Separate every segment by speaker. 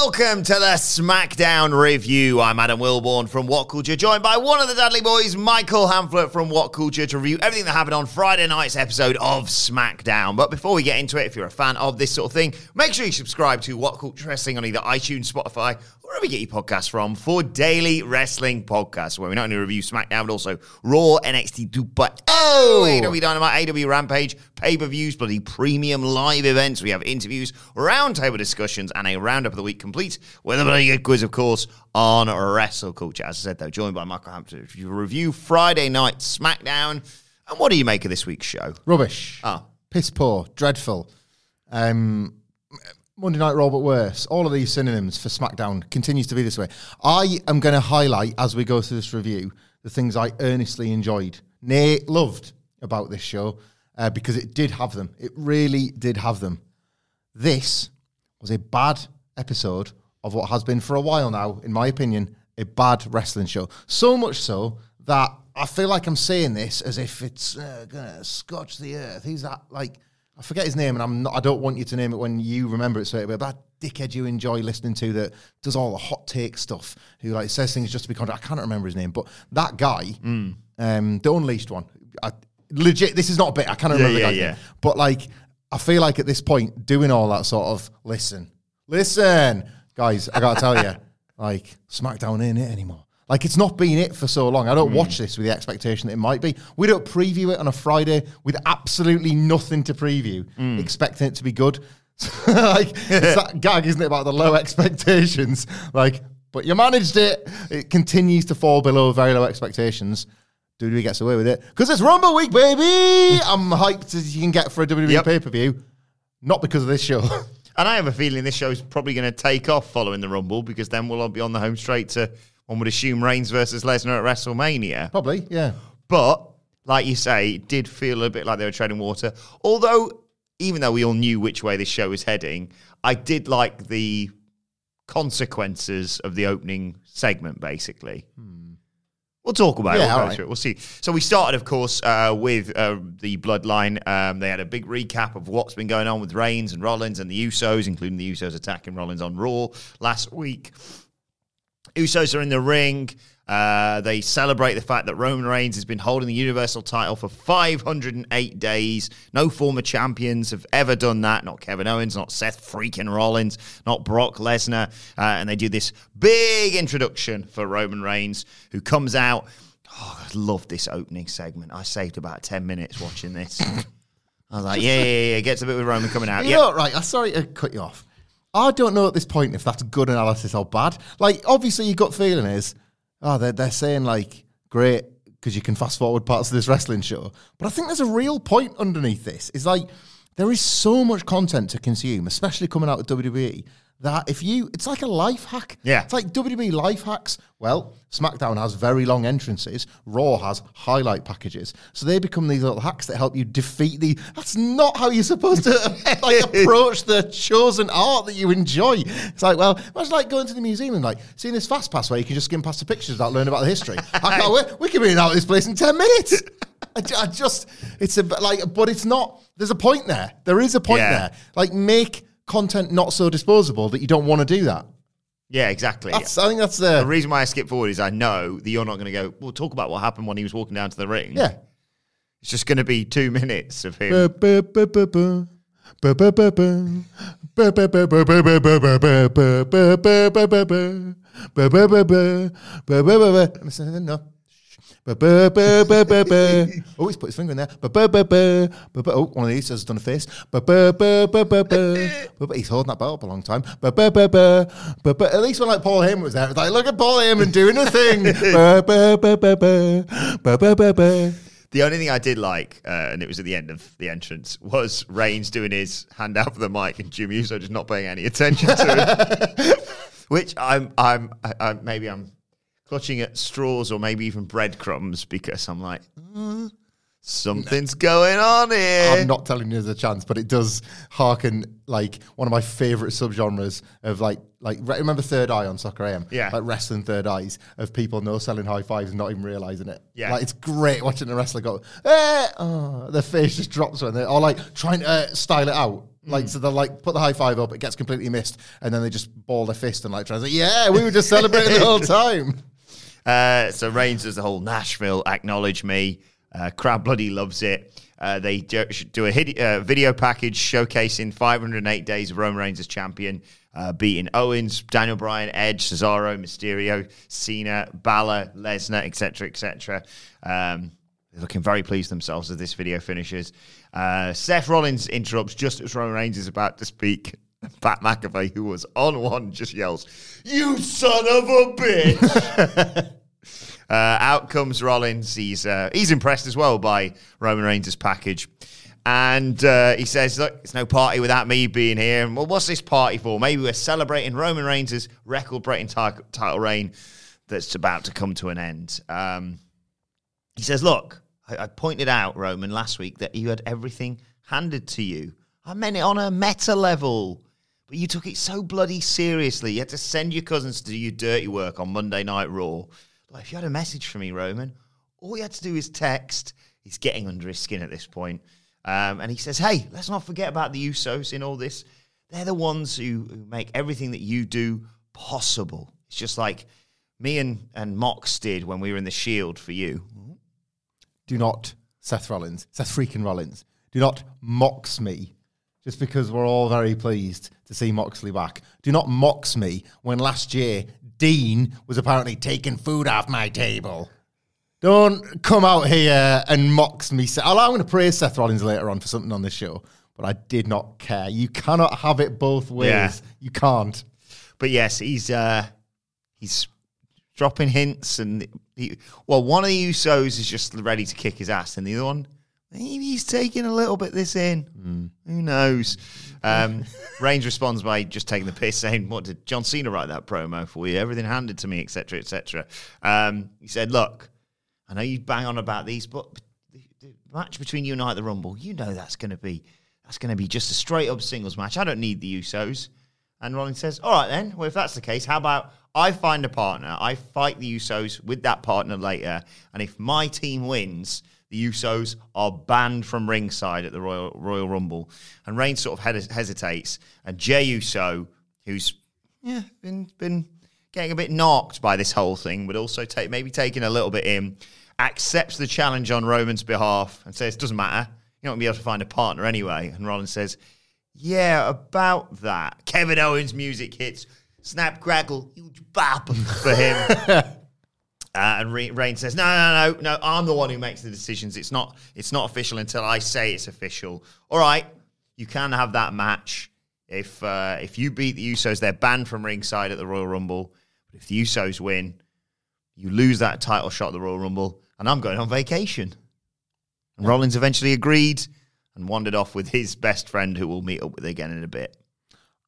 Speaker 1: welcome to the SmackDown review. I'm Adam Wilborn from What Culture, joined by one of the Dudley Boyz, Michael Hamflett from What Culture, to review everything that happened on Friday night's episode of SmackDown. But before we get into it, if you're a fan of this sort of thing, make sure you subscribe to What Culture Wrestling on either iTunes, Spotify, wherever you get your podcasts from, for daily wrestling podcasts, where we not only review SmackDown, but also Raw, NXT 2.0, AEW Dynamite, AEW Rampage, pay-per-views, bloody premium live events. We have interviews, roundtable discussions, and a roundup of the week complete with a bloody good quiz, of course, on Wrestle Culture. As I said, though, joined by Michael Hamflett to review Friday night SmackDown. And what do you make of this week's show?
Speaker 2: Rubbish.
Speaker 1: Oh.
Speaker 2: Piss poor. Dreadful. Um, Monday Night Raw, but worse. All of these synonyms for SmackDown continues to be this way. I am going to highlight as we go through this review the things I earnestly enjoyed, nay, loved about this show uh, because it did have them. It really did have them. This was a bad episode of what has been for a while now, in my opinion, a bad wrestling show. So much so that I feel like I'm saying this as if it's uh, gonna scorch the earth. He's that like I forget his name, and I'm not. I don't want you to name it when you remember it straight away. But that dickhead you enjoy listening to that does all the hot take stuff, who like says things just to be controversial. I can't remember his name, but that guy, um, the unleashed one, I, legit. This is not a bit. I can't remember the
Speaker 1: yeah,
Speaker 2: guy's
Speaker 1: yeah.
Speaker 2: name, but like I feel like at this point, doing all that sort of listen, listen, guys. I gotta tell you, like SmackDown ain't it anymore. Like it's not been it for so long. I don't hmm. watch this with the expectation that it might be. We don't preview it on a Friday with absolutely nothing to preview, hmm. expecting it to be good. like it's that gag, isn't it, about the low expectations? Like, but you managed it. It continues to fall below very low expectations. WWE gets away with it because it's Rumble Week, baby. I'm hyped as you can get for a WWE
Speaker 1: Yep.
Speaker 2: pay per view, not because of this show.
Speaker 1: And I have a feeling this show is probably going to take off following the Rumble because then we'll all be on the home straight to, one would assume, Reigns versus Lesnar at WrestleMania.
Speaker 2: Probably, yeah.
Speaker 1: But, like you say, it did feel a bit like they were treading water. Although, even though we all knew which way this show was heading, I did like the consequences of the opening segment, basically. Hmm. We'll talk about it. We'll, go
Speaker 2: all right.
Speaker 1: it. we'll see. So we started, of course, uh, with uh, the Bloodline. Um, they had a big recap of what's been going on with Reigns and Rollins and the Usos, including the Usos attacking Rollins on Raw last week. Usos are in the ring. Uh, they celebrate the fact that Roman Reigns has been holding the Universal title for 508 days. No former champions have ever done that. Not Kevin Owens, not Seth freaking Rollins, not Brock Lesnar. Uh, and they do this big introduction for Roman Reigns, who comes out. Oh, I love this opening segment. I saved about 10 minutes watching this. I was like, yeah, yeah, yeah. Gets a bit with Roman coming out.
Speaker 2: You
Speaker 1: Yeah.
Speaker 2: right, I'm sorry to cut you off. I don't know at this point if that's good analysis or bad. Like, obviously, your gut feeling is, oh, they're, they're saying, like, great, because you can fast forward parts of this wrestling show. But I think there's a real point underneath this. Is like, there is so much content to consume, especially coming out of WWE, that if you, it's like a life hack.
Speaker 1: Yeah.
Speaker 2: It's like WWE life hacks. Well, SmackDown has very long entrances. Raw has highlight packages. So they become these little hacks that help you defeat the. That's not how you're supposed to like approach the chosen art that you enjoy. It's like, well, imagine like going to the museum and like seeing this fast pass where you can just skim past the pictures without learning about the history. I can't wait. We can be out of this place in ten minutes. I, I just, it's a like, but it's not. There's a point there. There is a point
Speaker 1: Yeah.
Speaker 2: there. Like, make content not so disposable that you don't want to do that.
Speaker 1: Yeah, exactly.
Speaker 2: That's, I think that's the,
Speaker 1: the reason why I skip forward is I know that you're not going to go. We'll talk about what happened when he was walking down to the ring.
Speaker 2: Yeah,
Speaker 1: it's just going to be two minutes of him.
Speaker 2: No. Oh, he's put his finger in there. Oh, one of these has done a face. He's holding that belt up a long time. At least when like Paul Heyman was there, it was like, look at Paul Heyman doing a thing.
Speaker 1: The only thing I did like, uh, and it was at the end of the entrance, was Reigns doing his hand out for the mic and Jimmy Uso just not paying any attention to it. Which I'm, I'm, I, I, maybe I'm clutching at straws or maybe even breadcrumbs because I'm like, "Uh, something's going on here.
Speaker 2: I'm not telling you there's a chance, but it does harken like one of my favorite subgenres of like like re- remember Third Eye on Soccer AM,
Speaker 1: Yeah.
Speaker 2: like wrestling Third Eyes of people no selling high fives and not even realizing it.
Speaker 1: Yeah.
Speaker 2: like it's great watching a wrestler go, eh, oh, their face just drops when they or like trying to uh, style it out. Like so, they'll like put the high five up, it gets completely missed, and then they just ball their fist and like try to say, "Yeah, we were just celebrating the whole time."
Speaker 1: Uh, so Reigns does the whole Nashville acknowledge me. Uh, crowd bloody loves it. Uh, they do, do a uh, video package showcasing 508 days of Roman Reigns as champion, uh, beating Owens, Daniel Bryan, Edge, Cesaro, Mysterio, Cena, Balor, Lesnar, etc., etc. Um, they're looking very pleased themselves as this video finishes. Uh, Seth Rollins interrupts just as Roman Reigns is about to speak. Pat McAfee, who was on one, just yells, "You son of a bitch!" Uh, out comes Rollins. He's uh, he's impressed as well by Roman Reigns' package, and uh, he says, "Look, it's no party without me being here." And well, what's this party for? Maybe we're celebrating Roman Reigns' record-breaking ti- title reign that's about to come to an end. Um, he says, "Look, I, I pointed out Roman last week that you had everything handed to you. I meant it on a meta level." But you took it so bloody seriously. You had to send your cousins to do your dirty work on Monday Night Raw. Like, if you had a message for me, Roman, all you had to do is text. He's getting under his skin at this point. Um, and he says, hey, let's not forget about the Usos in all this. They're the ones who, who make everything that you do possible. It's just like me and, and Mox did when we were in the Shield for you.
Speaker 2: do not Seth Rollins, Seth freaking Rollins, do not mocks me just because we're all very pleased to see Moxley back. Do not mocks me when last year Dean was apparently taking food off my table. Don't come out here and mocks me. I'm going to praise Seth Rollins later on for something on this show, but I did not care. You cannot have it both ways.
Speaker 1: Yeah.
Speaker 2: You can't.
Speaker 1: But yes, he's uh, he's dropping hints, and he, well, one of the Usos is just ready to kick his ass, and the other one maybe he's taking a little bit this in. Who knows? Um, Reigns responds by just taking the piss, saying, "What did John Cena write that promo for you? Everything handed to me, etc., etc." Um, he said, "Look, I know you bang on about these, but the, the match between you and I at the Rumble, you know that's going to be that's going to be just a straight up singles match. I don't need the Usos." And Rollins says, All right, then. Well, if that's the case, how about I find a partner? I fight the Usos with that partner later. And if my team wins, the Usos are banned from ringside at the Royal, Royal Rumble. And Reigns sort of hes- hesitates. And Jey Uso, who's yeah, been, been getting a bit knocked by this whole thing, would also take, maybe taking a little bit in, accepts the challenge on Roman's behalf and says, Doesn't matter. You're not to be able to find a partner anyway. And Rollins says, yeah, about that. Kevin Owens' music hits. Snap, crackle, huge bop for him. uh, and Re- Reign says, "No, no, no, no. I'm the one who makes the decisions. It's not. It's not official until I say it's official. All right, you can have that match. If uh, if you beat the Usos, they're banned from ringside at the Royal Rumble. But if the Usos win, you lose that title shot at the Royal Rumble, and I'm going on vacation." And Rollins eventually agreed and wandered off with his best friend, who we'll meet up with again in a bit.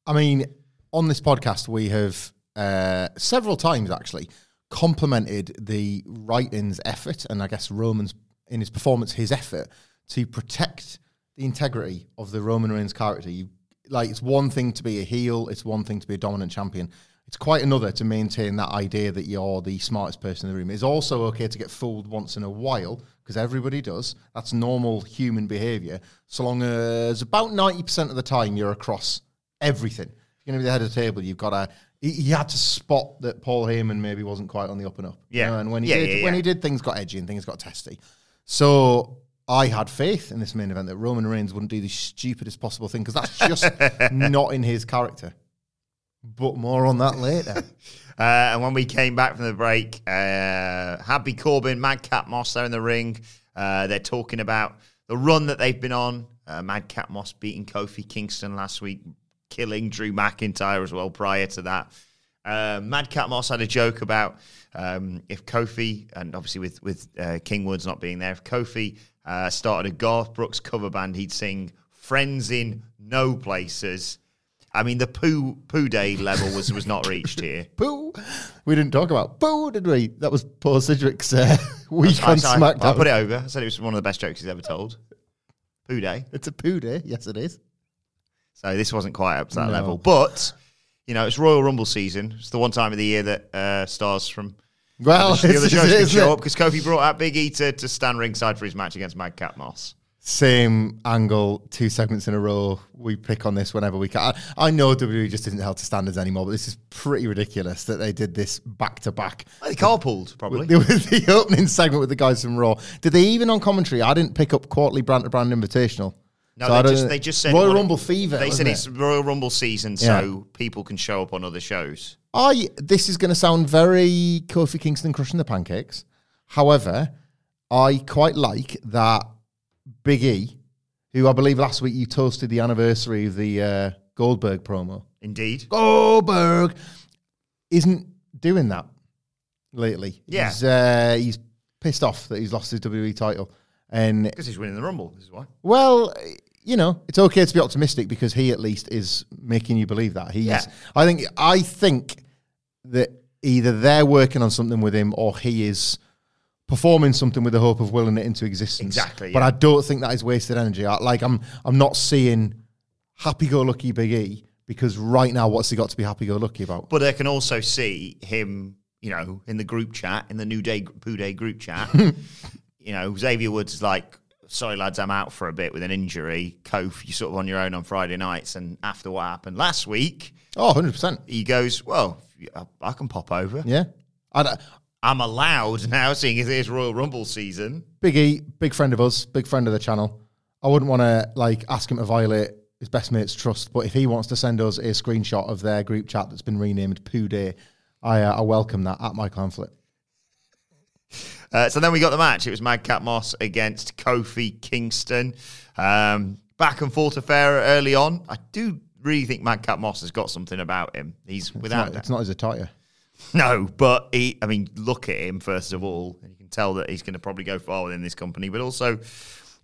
Speaker 2: I mean, on this podcast, we have uh, several times actually complimented the write-ins effort, and I guess Roman's in his performance, his effort to protect the integrity of the Roman Reigns character. You like it's one thing to be a heel, it's one thing to be a dominant champion. It's quite another to maintain that idea that you're the smartest person in the room. It's also okay to get fooled once in a while because everybody does. That's normal human behavior. So long as about ninety percent of the time you're across everything. If you're going to be the head of the table, you've got to he, he had to spot that Paul Heyman maybe wasn't quite on the up and up. you
Speaker 1: Yeah.
Speaker 2: know, and when he
Speaker 1: Yeah,
Speaker 2: did,
Speaker 1: yeah,
Speaker 2: when he did, things got edgy and things got testy. So I had faith in this main event that Roman Reigns wouldn't do the stupidest possible thing because that's just not in his character. But more on that later.
Speaker 1: Uh, and when we came back from the break, uh, Happy Corbin, Madcap Moss, they're in the ring. Uh, they're talking about the run that they've been on. Uh, Madcap Moss beating Kofi Kingston last week, killing Drew McIntyre as well prior to that. Uh, Madcap Moss had a joke about um, if Kofi, and obviously with, with uh, King Woods not being there, if Kofi uh, started a Garth Brooks cover band, he'd sing Friends in No Places. I mean, the poo poo day level was was not reached here.
Speaker 2: poo, We didn't talk about poo, did we? That was Paul Sidgwick's uh, week
Speaker 1: I,
Speaker 2: on
Speaker 1: I-
Speaker 2: SmackDown.
Speaker 1: I put it over. I said it was one of the best jokes he's ever told. Poo day.
Speaker 2: It's a poo day. Yes, it is.
Speaker 1: So this wasn't quite up to that
Speaker 2: No.
Speaker 1: level, but you know, it's Royal Rumble season. It's the one time of the year that uh, stars from
Speaker 2: Well,
Speaker 1: the other shows can show
Speaker 2: it?
Speaker 1: up because Kofi brought out Big E to, to stand ringside for his match against Madcap Moss.
Speaker 2: Same angle, two segments in a row. We pick on this whenever we can. I, I know WWE just isn't held to standards anymore, but this is pretty ridiculous that they did this back to back.
Speaker 1: They carpooled probably.
Speaker 2: There was the opening segment with the guys from Raw. Did they even on commentary? I didn't pick up quarterly brand to brand invitational.
Speaker 1: No,
Speaker 2: So
Speaker 1: they just, they just said
Speaker 2: Royal Rumble fever.
Speaker 1: They said
Speaker 2: it?
Speaker 1: it's Royal Rumble season, so people can show up on other shows.
Speaker 2: I this is going to sound very Kofi Kingston crushing the pancakes. However, I quite like that Big E, who I believe last week you toasted the anniversary of the uh, Goldberg promo.
Speaker 1: Indeed.
Speaker 2: Goldberg isn't doing that lately.
Speaker 1: Yeah.
Speaker 2: he's, uh, he's pissed off that he's lost his WWE title, and
Speaker 1: Because he's winning the Rumble. This is why.
Speaker 2: well, you know, it's okay to be optimistic because he at least is making you believe that. He's
Speaker 1: Yeah.
Speaker 2: I think I think that either they're working on something with him or he is performing something with the hope of willing it into existence.
Speaker 1: Exactly,
Speaker 2: But
Speaker 1: yeah.
Speaker 2: I don't think that is wasted energy. I, like I'm I'm not seeing happy go lucky Big E because right now what's he got to be happy go lucky about?
Speaker 1: But I can also see him, you know, in the group chat, in the New Day Poo Day group chat. you know, Xavier Woods is like, sorry lads, I'm out for a bit with an injury. Kof, you're sort of on your own on Friday nights. And after what happened last week,
Speaker 2: Oh, 100%.
Speaker 1: he goes, well, I, I can pop over.
Speaker 2: Yeah. I,
Speaker 1: I'm allowed now, seeing as it is Royal Rumble season.
Speaker 2: Big E, big friend of us, big friend of the channel. I wouldn't want to like ask him to violate his best mate's trust, but if he wants to send us a screenshot of their group chat that's been renamed Poo Day, I, uh, I welcome that at Michael Hamflett.
Speaker 1: Uh, so then we got the match. It was Madcap Moss against Kofi Kingston. Um, back and forth affair early on. I do really think Madcap Moss has got something about him. He's
Speaker 2: It's
Speaker 1: without
Speaker 2: not, it's not his attire.
Speaker 1: No, but he, I mean, look at him first of all, and you can tell that he's going to probably go far within this company. But also,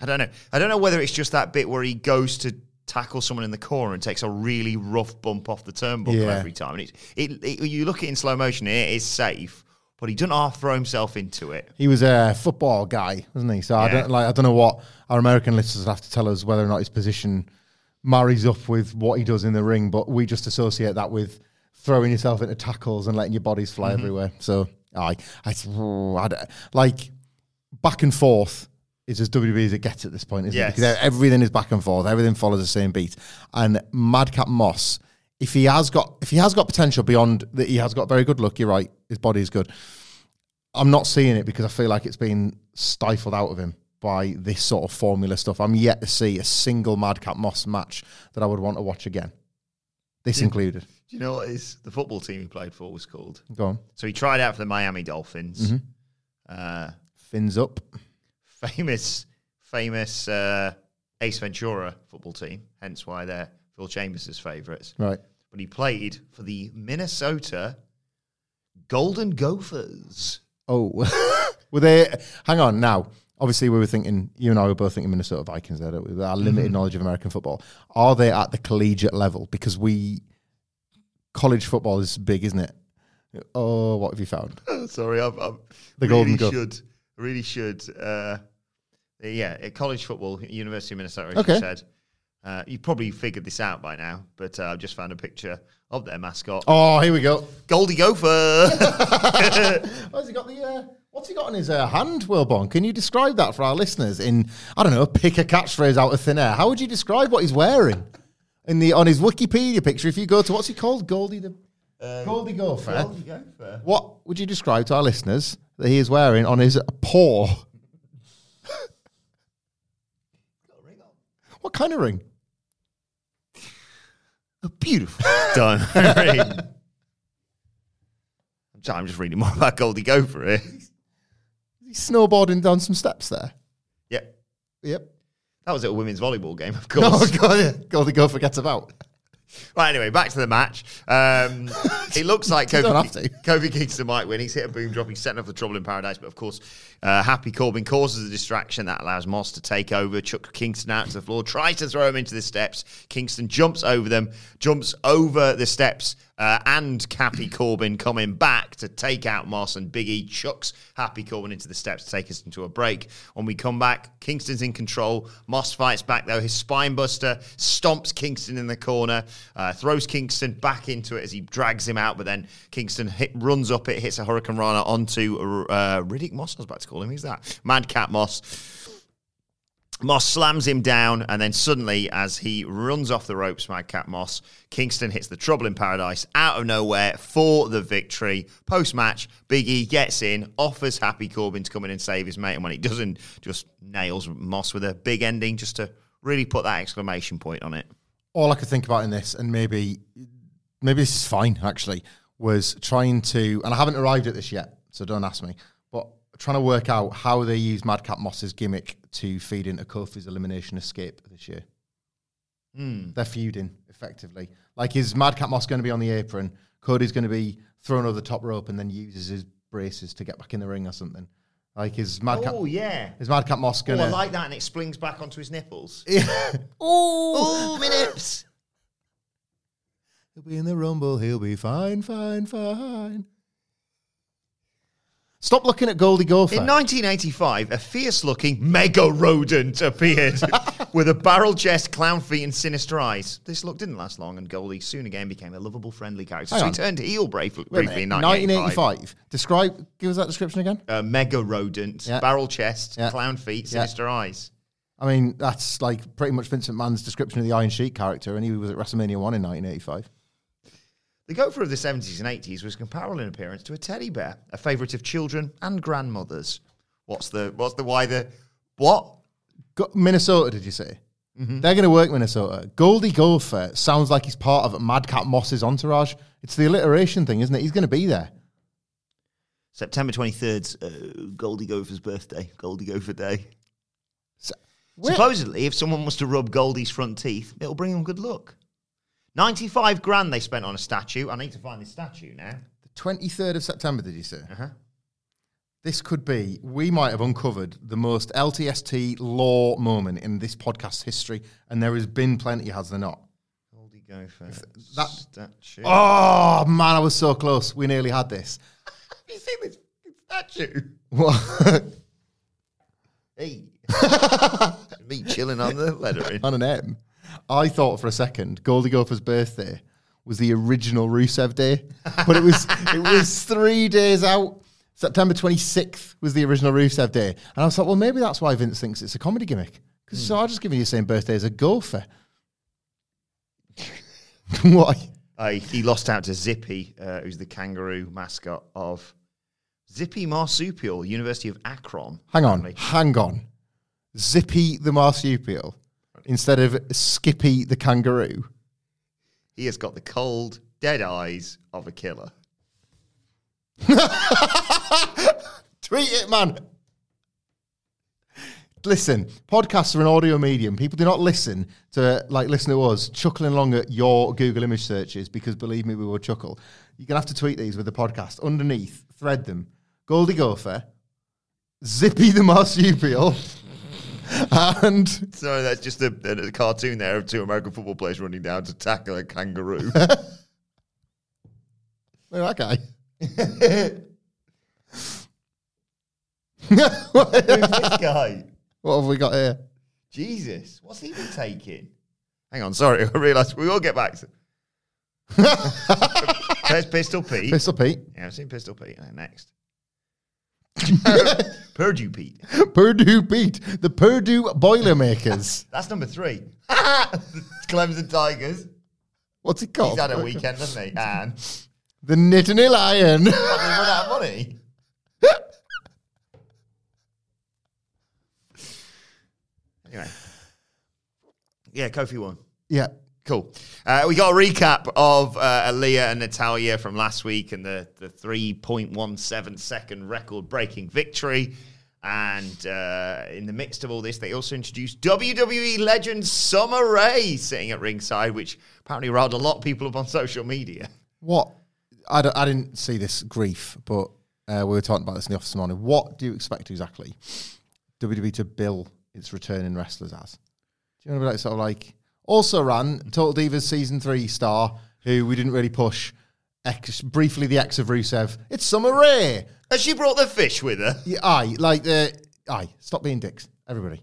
Speaker 1: I don't know. I don't know whether it's just that bit where he goes to tackle someone in the corner and takes a really rough bump off the turnbuckle
Speaker 2: Yeah.
Speaker 1: every time. And it's, it, it, you look at it in slow motion, it is safe, but he doesn't half throw himself into it.
Speaker 2: He was a football guy, wasn't he? So I don't like I don't know what our American listeners have to tell us whether or not his position marries up with what he does in the ring, but we just associate that with throwing yourself into tackles and letting your bodies fly
Speaker 1: Mm-hmm.
Speaker 2: everywhere. So I, I, I like back and forth is as WWE as it gets at this point, isn't
Speaker 1: Yes.
Speaker 2: it? Because everything is back and forth, everything follows the same beat. And Madcap Moss, if he has got if he has got potential beyond that, he has got very good look. You're right, his body is good. I'm not seeing it because I feel like it's been stifled out of him by this sort of formula stuff. I'm yet to see a single Madcap Moss match that I would want to watch again. This included.
Speaker 1: Do you know what his the football team he played for was called?
Speaker 2: Go on.
Speaker 1: So he tried out for the Miami Dolphins.
Speaker 2: Mm-hmm.
Speaker 1: Uh,
Speaker 2: Fins up.
Speaker 1: famous, famous uh, Ace Ventura football team. Hence why they're Phil Chambers' favourites.
Speaker 2: Right.
Speaker 1: But he played for the Minnesota Golden Gophers.
Speaker 2: Oh. were they hang on now. Obviously we were thinking you and I were both thinking Minnesota Vikings there? With our limited knowledge of American football. Are they at the collegiate level? Because we college football is big, isn't it? Oh, what have you found?
Speaker 1: Sorry, I've, I've
Speaker 2: The
Speaker 1: really
Speaker 2: Golden
Speaker 1: should really should. Uh, yeah, college football, University of Minnesota. As
Speaker 2: Okay.
Speaker 1: you said. Uh, you probably figured this out by now, but uh, I've just found a picture of their mascot,
Speaker 2: Oh, here we go.
Speaker 1: Goldie Gopher.
Speaker 2: Oh, has he got the? Uh, what's he got in his uh, hand, Wilborn? Can you describe that for our listeners? In I don't know, pick a catchphrase out of thin air. How would you describe what he's wearing? In the on his Wikipedia picture, if you go to what's he called, Goldie the Goldie Gopher.
Speaker 1: Goldie Gopher.
Speaker 2: What would you describe to our listeners that he is wearing on his paw? What kind of ring?
Speaker 1: A beautiful diamond ring. I'm just reading more about Goldie Gopher here.
Speaker 2: He's snowboarding down some steps there.
Speaker 1: Yep.
Speaker 2: Yep.
Speaker 1: that was at a women's volleyball game, of course.
Speaker 2: Oh,
Speaker 1: course.
Speaker 2: God, yeah. Goldie Gopher gets about.
Speaker 1: Right, anyway, back to the match. Um, it looks like Kofi,
Speaker 2: don't have to.
Speaker 1: Kofi Kingston might win. He's hit a boom drop. He's setting up the trouble in paradise. But of course, uh, Happy Corbin causes a distraction that allows Moss to take over. Chuck Kingston out to the floor, tries to throw him into the steps. Kingston jumps over them, jumps over the steps, uh, and Happy Corbin coming back to take out Moss. And Big E chucks Happy Corbin into the steps to take us into a break. When we come back, Kingston's in control. Moss fights back though. His spine buster stomps Kingston in the corner, uh, throws Kingston back into it as he drags him out. But then Kingston hit, runs up it, hits a hurricanrana onto uh, Riddick Moss. I was about to call him. Who's that? Madcap Moss. Moss slams him down, and then suddenly, as he runs off the ropes, Madcap Moss, Kingston hits the Trouble in Paradise out of nowhere for the victory. Post match, Big E gets in, offers Happy Corbin to come in and save his mate, and when he doesn't, just nails Moss with a big ending just to really put that exclamation point on it.
Speaker 2: all I could think about in this, and maybe maybe this is fine actually, was trying to, and I haven't arrived at this yet, so don't ask me, trying to work out how they use Madcap Moss's gimmick to feed into Kofi's elimination escape this year. Hmm. They're feuding effectively. Like, is Madcap Moss going to be on the apron? Cody's going to be thrown over the top rope and then uses his braces to get back in the ring or something. Like, is Madcap?
Speaker 1: Oh, yeah.
Speaker 2: Is Madcap Moss
Speaker 1: Oh,
Speaker 2: going
Speaker 1: I like that, and it springs back onto his nipples.
Speaker 2: oh,
Speaker 1: Oh, my nips.
Speaker 2: He'll be in the rumble. He'll be fine, fine, fine. Stop looking at Goldie Gopher.
Speaker 1: In 1985, a fierce looking mega rodent appeared with a barrel chest, clown feet, and sinister eyes. This look didn't last long, and Goldie soon again became a lovable, friendly character.
Speaker 2: Hang
Speaker 1: so
Speaker 2: on.
Speaker 1: he turned heel briefly, briefly in 1985.
Speaker 2: 1985. Describe. Give us that description again.
Speaker 1: A mega rodent,
Speaker 2: Yeah.
Speaker 1: barrel chest,
Speaker 2: Yeah.
Speaker 1: clown feet,
Speaker 2: Yeah.
Speaker 1: sinister eyes.
Speaker 2: I mean, that's like pretty much Vince McMahon's description of the Iron Sheik character, and he was at WrestleMania one in 1985.
Speaker 1: The gopher of the 70s and 80s was comparable in appearance to a teddy bear, a favourite of children and grandmothers. What's the what's the why the what?
Speaker 2: Go- Minnesota, did you say?
Speaker 1: Mm-hmm.
Speaker 2: They're going to work Minnesota. Goldie Gopher sounds like he's part of Madcap Moss's entourage. It's the alliteration thing, isn't it? He's going to be there.
Speaker 1: September 23rd's uh, Goldie Gopher's birthday, Goldie Gopher Day.
Speaker 2: So,
Speaker 1: Supposedly, if someone was to rub Goldie's front teeth, it'll bring him good luck. 95 grand they spent on a statue. I need to find this statue now.
Speaker 2: the 23rd of September, did you say?
Speaker 1: Uh-huh.
Speaker 2: This could be, we might have uncovered the most LTST law moment in this podcast's history, and there has been plenty, has there not?
Speaker 1: Goldie Gopher
Speaker 2: that-
Speaker 1: statue.
Speaker 2: Oh, man, I was so close. We nearly had this.
Speaker 1: have you seen this statue?
Speaker 2: What?
Speaker 1: Hey. Me chilling on the lettering.
Speaker 2: On an M. I thought for a second Goldie Gopher's birthday was the original Rusev Day, but it was it was three days out. September 26th was the original Rusev Day. And I was like, well, maybe that's why Vince thinks it's a comedy gimmick. Because so I'll just give you the same birthday as a gopher. why?
Speaker 1: Uh, he lost out to Zippy, uh, who's the kangaroo mascot of Zippy Marsupial, University of Akron.
Speaker 2: Hang on,
Speaker 1: apparently.
Speaker 2: hang on. Zippy the marsupial instead of Skippy the kangaroo.
Speaker 1: He has got the cold, dead eyes of a killer.
Speaker 2: Tweet it, man. Listen, podcasts are an audio medium. People do not listen to like listen to us chuckling along at your Google image searches because believe me, we will chuckle. You're gonna have to tweet these with the podcast underneath. Thread them. Goldie Gopher, Zippy the marsupial, and
Speaker 1: So that's just a, a cartoon there of two American football players running down to tackle a kangaroo.
Speaker 2: look at that guy.
Speaker 1: Who's this guy?
Speaker 2: What have we got here?
Speaker 1: Jesus, what's he been taking? Hang on, sorry, I realised we will get back to. There's Pistol Pete.
Speaker 2: Pistol Pete,
Speaker 1: Yeah, I've seen Pistol Pete. Uh, next. Purdue Pete.
Speaker 2: Purdue Pete, the Purdue Boilermakers.
Speaker 1: That's number three. Clemson Tigers.
Speaker 2: What's it called?
Speaker 1: He's had a weekend, hasn't he? And
Speaker 2: The Nittany Lion.
Speaker 1: Have they run out of money? anyway. Yeah, Kofi won.
Speaker 2: yeah.
Speaker 1: Cool. Uh, we got a recap of uh, Aliyah and Natalya from last week and the, the 3.17 second record breaking victory. And uh, in the midst of all this, they also introduced WWE legend Summer Rae sitting at ringside, which apparently riled a lot of people up on social media.
Speaker 2: What? I, I didn't see this grief, but uh, we were talking about this in the office this morning. What do you expect exactly WWE to bill its returning wrestlers as? Do you know like sort of like also ran Total Divas season three star who we didn't really push. Ex, briefly, the ex of Rusev. It's Summer Rae.
Speaker 1: Has she brought the fish with her?
Speaker 2: Yeah, aye, like the aye. Stop being dicks, everybody.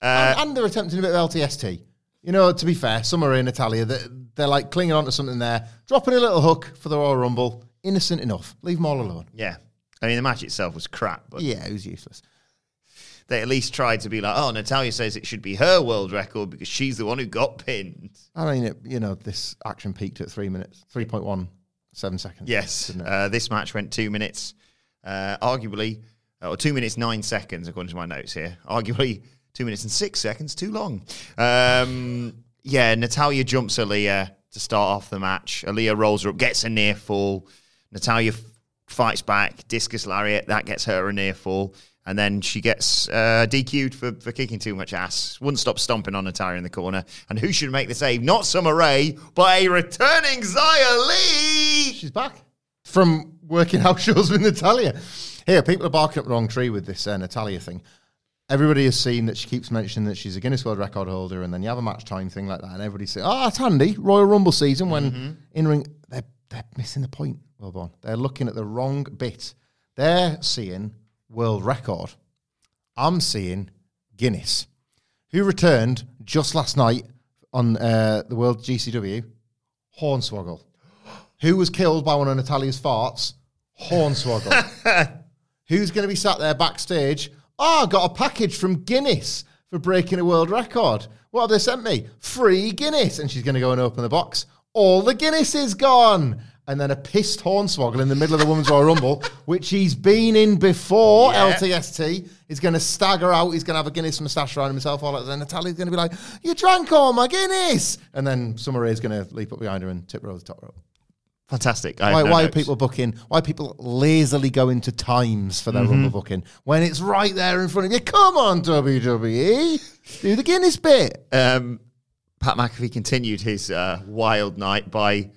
Speaker 1: Uh,
Speaker 2: and, and they're attempting a bit of LTST. You know, to be fair, Summer Rae and Natalya, they're, they're like clinging onto something there, dropping a little hook for the Royal Rumble. Innocent enough. Leave them all alone.
Speaker 1: yeah. I mean, the match itself was crap, but
Speaker 2: Yeah, it was useless.
Speaker 1: They at least tried to be like, oh, Natalya says it should be her world record because she's the one who got pinned.
Speaker 2: I mean, it, you know, this action peaked at three minutes, three point one seven seconds.
Speaker 1: Yes. Uh, this match went two minutes, uh, arguably, uh, or two minutes, nine seconds, according to my notes here. Arguably, two minutes and six seconds, too long. Um, yeah, Natalya jumps Aliyah to start off the match. Aliyah rolls her up, gets a near fall. Natalya f- fights back, discus lariat, that gets her a near fall. And then she gets uh, DQ'd for, for kicking too much ass. Wouldn't stop stomping on Natalya in the corner. And who should make the save? Not Summer Rae, but a returning Xia Li.
Speaker 2: She's back from working house shows with Natalya. Here, people are barking up the wrong tree with this uh, Natalya thing. Everybody has seen that she keeps mentioning that she's a Guinness World Record holder, and then you have a match time thing like that, and everybody's saying, "Oh, that's handy." Royal Rumble season when in ring, they're they're missing the point. Well. They're looking at the wrong bit. They're seeing world record. I'm seeing Guinness, who returned just last night on uh, the World GCW. Hornswoggle who was killed by one of Natalya's farts? Hornswoggle. Who's going to be sat there backstage? Oh, I got a package from Guinness for breaking a world record. What have they sent me? Free Guinness. And she's going to go and open the box. All the Guinness is gone. And then a pissed Hornswoggle in the middle of the Women's Royal Rumble, which he's been in before
Speaker 1: Yeah.
Speaker 2: LTST, is going to stagger out. He's going to have a Guinness moustache around himself. All that. And Natalya's going to be like, You drank all my Guinness. And then Summer Rae's going to leap up behind her and tip her over the top rope.
Speaker 1: Fantastic. I
Speaker 2: Why,
Speaker 1: no
Speaker 2: why are people booking? Why people lazily going to times for their
Speaker 1: Mm-hmm.
Speaker 2: rumble booking when it's right there in front of you? Come on, WWE, do the Guinness bit.
Speaker 1: Um, Pat McAfee continued his uh, wild night by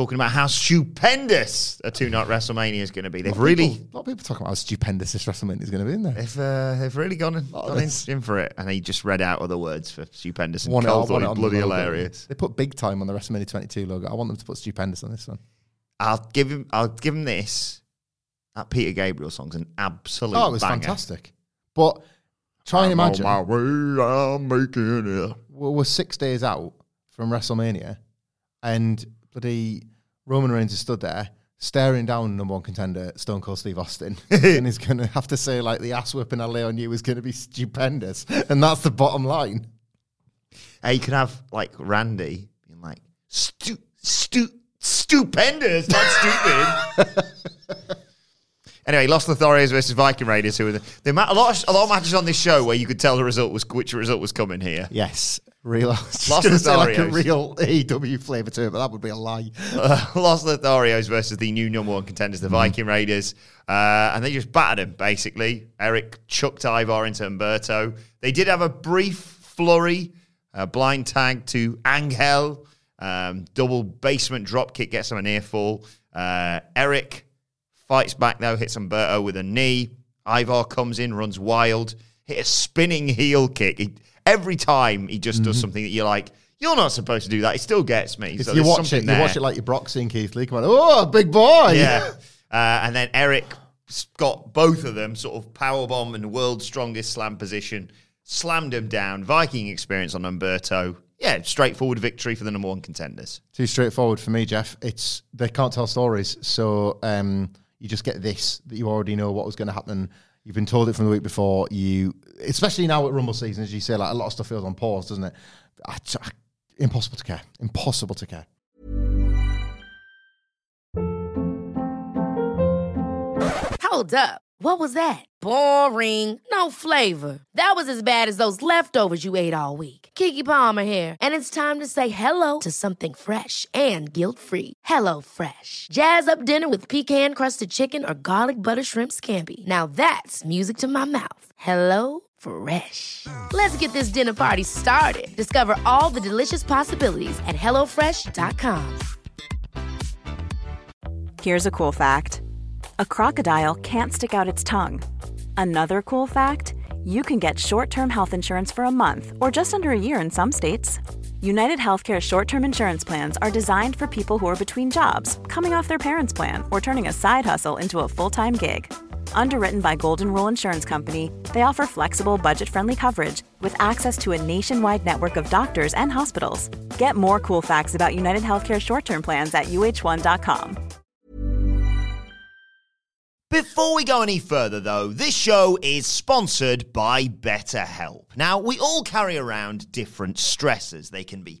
Speaker 1: talking about how stupendous a two-night WrestleMania is going to be. They've really,
Speaker 2: People- a lot of people talking about how stupendous this WrestleMania is going to be in there.
Speaker 1: they've, uh, they've really gone, in, gone in, in for it, and he just read out other words for stupendous and Cole thought it
Speaker 2: it the
Speaker 1: bloody hilarious.
Speaker 2: They put big time on the WrestleMania 22 logo. I want them to put stupendous on this one.
Speaker 1: I'll give him, I'll give him this. That Peter Gabriel song's an absolute.
Speaker 2: Oh, it was
Speaker 1: banger.
Speaker 2: fantastic. But try and
Speaker 1: I'm
Speaker 2: imagine
Speaker 1: my way, I'm making it.
Speaker 2: we're, we're six days out from WrestleMania, and bloody Roman Reigns is stood there staring down number one contender Stone Cold Steve Austin, and he's going to have to say like the ass whipping I lay on you is going to be stupendous, and that's the bottom line.
Speaker 1: Hey, you could have like Randy being like stu stu stupendous, not stupid. anyway, Los Lotharios versus Viking Raiders, who were the, the ma- a lot of, a lot of matches on this show where you could tell the result was which result was coming here.
Speaker 2: Yes, real.
Speaker 1: Lost
Speaker 2: to say like a real AEW flavour to it, but that would be a lie.
Speaker 1: Uh, Los Lotharios versus the new number one contenders, the Viking Raiders. Uh, and they just battered him, basically. Eric chucked Ivar into Umberto. They did have a brief flurry, a blind tag to Angel. Um, double basement drop kick gets him an earfall. Uh, Eric fights back, though, hits Umberto with a knee. Ivar comes in, runs wild, hit a spinning heel kick. He, every time he just does something that you're like, you're not supposed to do that. It still gets me. So
Speaker 2: you watch it,
Speaker 1: something
Speaker 2: you
Speaker 1: there.
Speaker 2: watch it like your Brock seeing Keith Lee come on. Oh, big boy!
Speaker 1: Yeah. Uh, and then Eric got both of them sort of power bomb and world's strongest slam position, slammed him down. Viking experience on Umberto. Yeah, straightforward victory for the number one contenders.
Speaker 2: Too straightforward for me, Jeff. It's they can't tell stories, so um, you just get this that you already know what was going to happen. You've been told it from the week before. You, especially now at Rumble season, as you say, like a lot of stuff feels on pause, doesn't it? I, I- impossible to care. Impossible to care.
Speaker 3: Hold up. What was that? Boring. No flavor. That was as bad as those leftovers you ate all week. Keke Palmer here, and it's time to say hello to something fresh and guilt-free. Hello Fresh. Jazz up dinner with pecan-crusted chicken or garlic butter shrimp scampi. Now that's music to my mouth. Hello Fresh. Let's get this dinner party started. Discover all the delicious possibilities at hellofresh.com.
Speaker 4: Here's a cool fact a crocodile can't stick out its tongue. Another cool fact you can get short term health insurance for a month or just under a year in some states. United Healthcare short term insurance plans are designed for people who are between jobs, coming off their parents' plan, or turning a side hustle into a full time gig. Underwritten by Golden Rule Insurance Company, they offer flexible, budget friendly coverage with access to a nationwide network of doctors and hospitals. Get more cool facts about United Healthcare short term plans at uh1.com.
Speaker 1: Before we go any further, though, this show is sponsored by BetterHelp. Now, we all carry around different stressors. They can be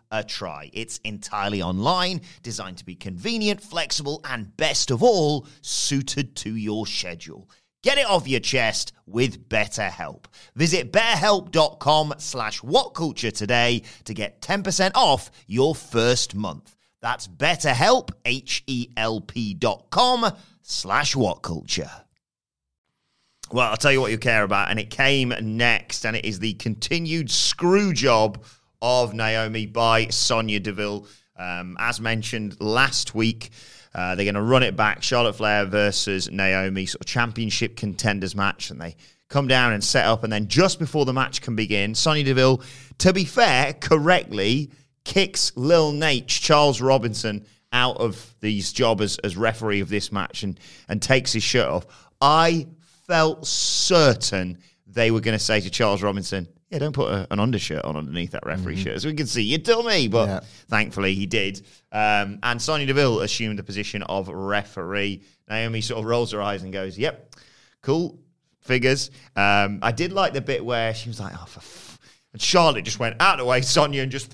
Speaker 1: a try. It's entirely online, designed to be convenient, flexible, and best of all, suited to your schedule. Get it off your chest with BetterHelp. Visit betterhelp.com slash whatculture today to get 10% off your first month. That's betterhelp, H-E-L-P dot com slash whatculture. Well, I'll tell you what you care about, and it came next, and it is the continued screw job of Naomi by Sonya Deville. Um, as mentioned last week, uh, they're going to run it back Charlotte Flair versus Naomi, sort of championship contenders match, and they come down and set up. And then just before the match can begin, Sonya Deville, to be fair, correctly kicks Lil Naitch, Charles Robinson, out of his job as, as referee of this match and, and takes his shirt off. I felt certain they were going to say to Charles Robinson, yeah, don't put a, an undershirt on underneath that referee shirt, so we can see. You tell me, but
Speaker 2: Yeah.
Speaker 1: thankfully he did. Um, and Sonya Deville assumed the position of referee. Naomi sort of rolls her eyes and goes, "Yep, cool figures." Um, I did like the bit where she was like, "Oh," for f-. and Charlotte just went out of the way, Sonya, and just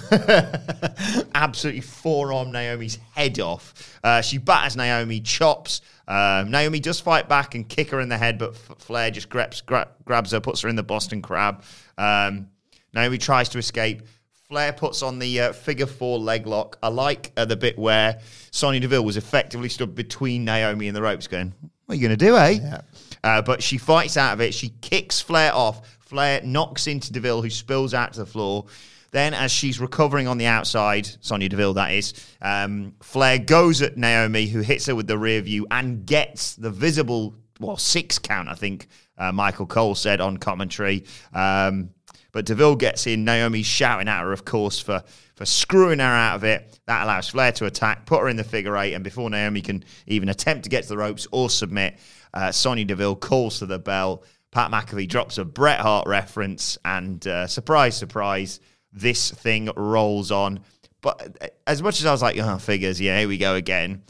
Speaker 1: absolutely forearm Naomi's head off. Uh, she batters Naomi, chops. Um, Naomi does fight back and kick her in the head, but Flair just grabs, gra- grabs her, puts her in the Boston Crab. Um, Naomi tries to escape. Flair puts on the uh, figure four leg lock. I like uh, the bit where Sonya Deville was effectively stood between Naomi and the ropes, going, "What are you going to do, eh?"
Speaker 2: Yeah.
Speaker 1: Uh, but she fights out of it. She kicks Flair off. Flair knocks into Deville, who spills out to the floor. Then, as she's recovering on the outside, Sonya Deville, that is, um, Flair goes at Naomi, who hits her with the rear view and gets the visible, well, six count, I think uh, Michael Cole said on commentary. Um, but Deville gets in. Naomi's shouting at her, of course, for, for screwing her out of it. That allows Flair to attack, put her in the figure eight, and before Naomi can even attempt to get to the ropes or submit, uh, Sonya Deville calls to the bell. Pat McAfee drops a Bret Hart reference, and uh, surprise, surprise, this thing rolls on. But uh, as much as I was like, oh, figures, yeah, here we go again.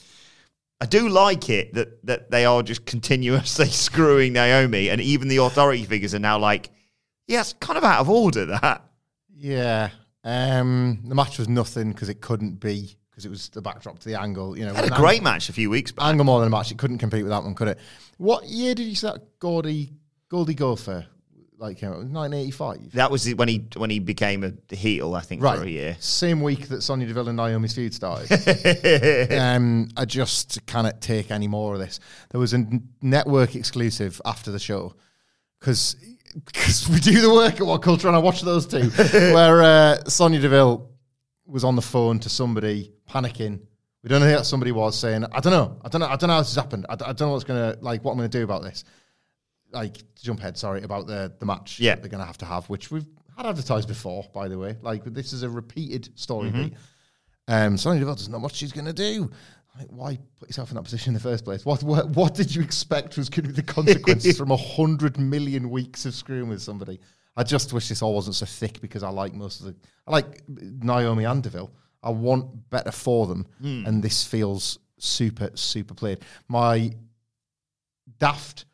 Speaker 1: I do like it that that they are just continuously screwing Naomi, and even the authority figures are now like, yeah, it's kind of out of order. That
Speaker 2: Yeah. Um, the match was nothing because it couldn't be because it was the backdrop to the angle. You know,
Speaker 1: had a great match a few weeks back.
Speaker 2: angle more than a match. It couldn't compete with that one, could it? What year did you say that Gordy Goldie Gopher like came out? 1985.
Speaker 1: That was when he when he became a heel, I think,
Speaker 2: Right.
Speaker 1: for a year.
Speaker 2: Same week that Sonya Deville and Naomi's feud started. um, I just cannot take any more of this. There was a n- network exclusive after the show because because we do the work at What Culture and I watched those two where uh, Sonya Deville was on the phone to somebody panicking. We don't know who that somebody was saying, I don't know, I don't know, I don't know how this has happened. I, d- I don't know what's gonna like what I'm gonna do about this. Like jump head, sorry, about the the match
Speaker 1: Yeah.
Speaker 2: that they're gonna have to have, which we've had advertised before, by the way. Like this is a repeated story beat. Um, Sonya Deville doesn't know what she's going to do. Like, why put yourself in that position in the first place? What what, what did you expect was going to be the consequences from a hundred million weeks of screwing with somebody? I just wish this all wasn't so thick because I like most of the. I like Naomi and Deville. I want better for them, and this feels super super played. My daft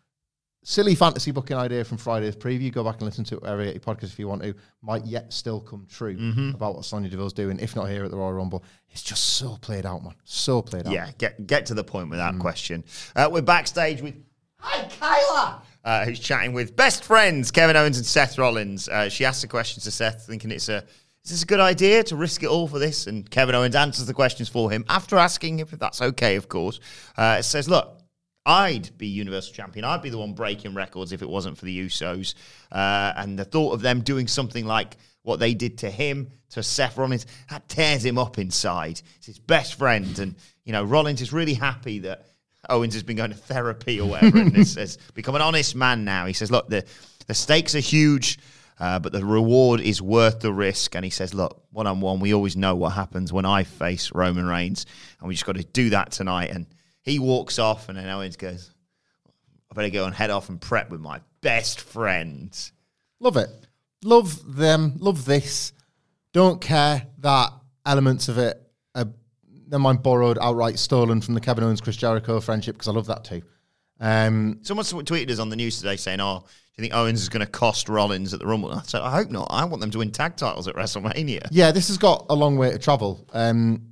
Speaker 2: silly fantasy booking idea from Friday's preview. Go back and listen to it wherever you podcast if you want to. Might yet still come true
Speaker 1: Mm-hmm.
Speaker 2: about what Sonya Deville's doing, if not here at the Royal Rumble. It's just so played out, man. So played out.
Speaker 1: Yeah, get get to the point without
Speaker 2: Mm.
Speaker 1: question. Uh, we're backstage with Hi Kyla, uh, who's chatting with best friends Kevin Owens and Seth Rollins. Uh, she asks the questions to Seth, thinking it's a is this a good idea to risk it all for this? And Kevin Owens answers the questions for him after asking if that's okay, of course. Uh, it says, look. I'd be Universal Champion. I'd be the one breaking records if it wasn't for the Usos. Uh, and the thought of them doing something like what they did to him, to Seth Rollins, that tears him up inside. It's his best friend. And, you know, Rollins is really happy that Owens has been going to therapy or whatever and has, has become an honest man now. He says, look, the, the stakes are huge. Uh, but the reward is worth the risk. And he says, look, one on one, we always know what happens when I face Roman Reigns. And we just got to do that tonight. And he walks off, and then Owens goes, I better go and head off and prep with my best friends.
Speaker 2: Love it. Love them. Love this. Don't care that elements of it are, never mind, borrowed, outright stolen from the Kevin Owens Chris Jericho friendship because I love that too. Um,
Speaker 1: Someone tweeted us on the news today saying, oh, do you think Owens is going to cost Rollins at the Rumble? I said, I hope not. I want them to win tag titles at WrestleMania.
Speaker 2: yeah, this has got a long way to travel. Um,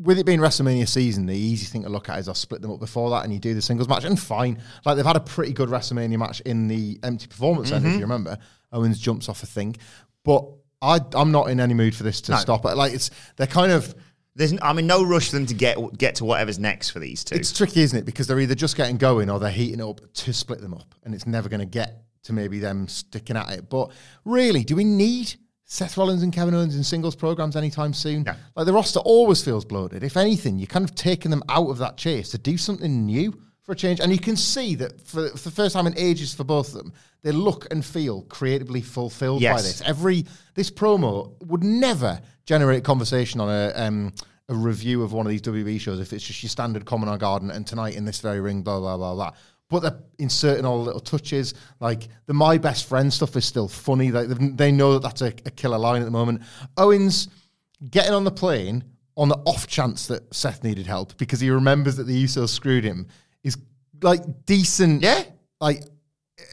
Speaker 2: with it being WrestleMania season, the easy thing to look at is I'll split them up before that and you do the singles match, and fine. Like they've had a pretty good WrestleMania match in the empty performance center, if mm-hmm. you remember. Owens jumps off a thing. But I, I'm not in any mood for this to stop. Like it's, they're kind of.
Speaker 1: There's, I'm in no rush for them to get get to whatever's next for these two.
Speaker 2: It's tricky, isn't it? Because they're either just getting going or they're heating up to split them up, and it's never going to get to maybe them sticking at it. But really, do we need Seth Rollins and Kevin Owens in singles programs anytime soon?
Speaker 1: No.
Speaker 2: Like the roster always feels bloated. If anything, you're kind of taking them out of that chase to do something new for a change. And you can see that for, for the first time in ages for both of them, they look and feel creatively fulfilled by this. Every this promo would never generate conversation on a um, a review of one of these WB shows if it's just your standard Common Garden and tonight in this very ring, blah blah blah blah. But they're inserting all the little touches, like the my best friend stuff is still funny. Like they've- know that that's a, a killer line at the moment. Owens getting on the plane on the off chance that Seth needed help because he remembers that the Usos screwed him is like decent.
Speaker 1: Yeah.
Speaker 2: like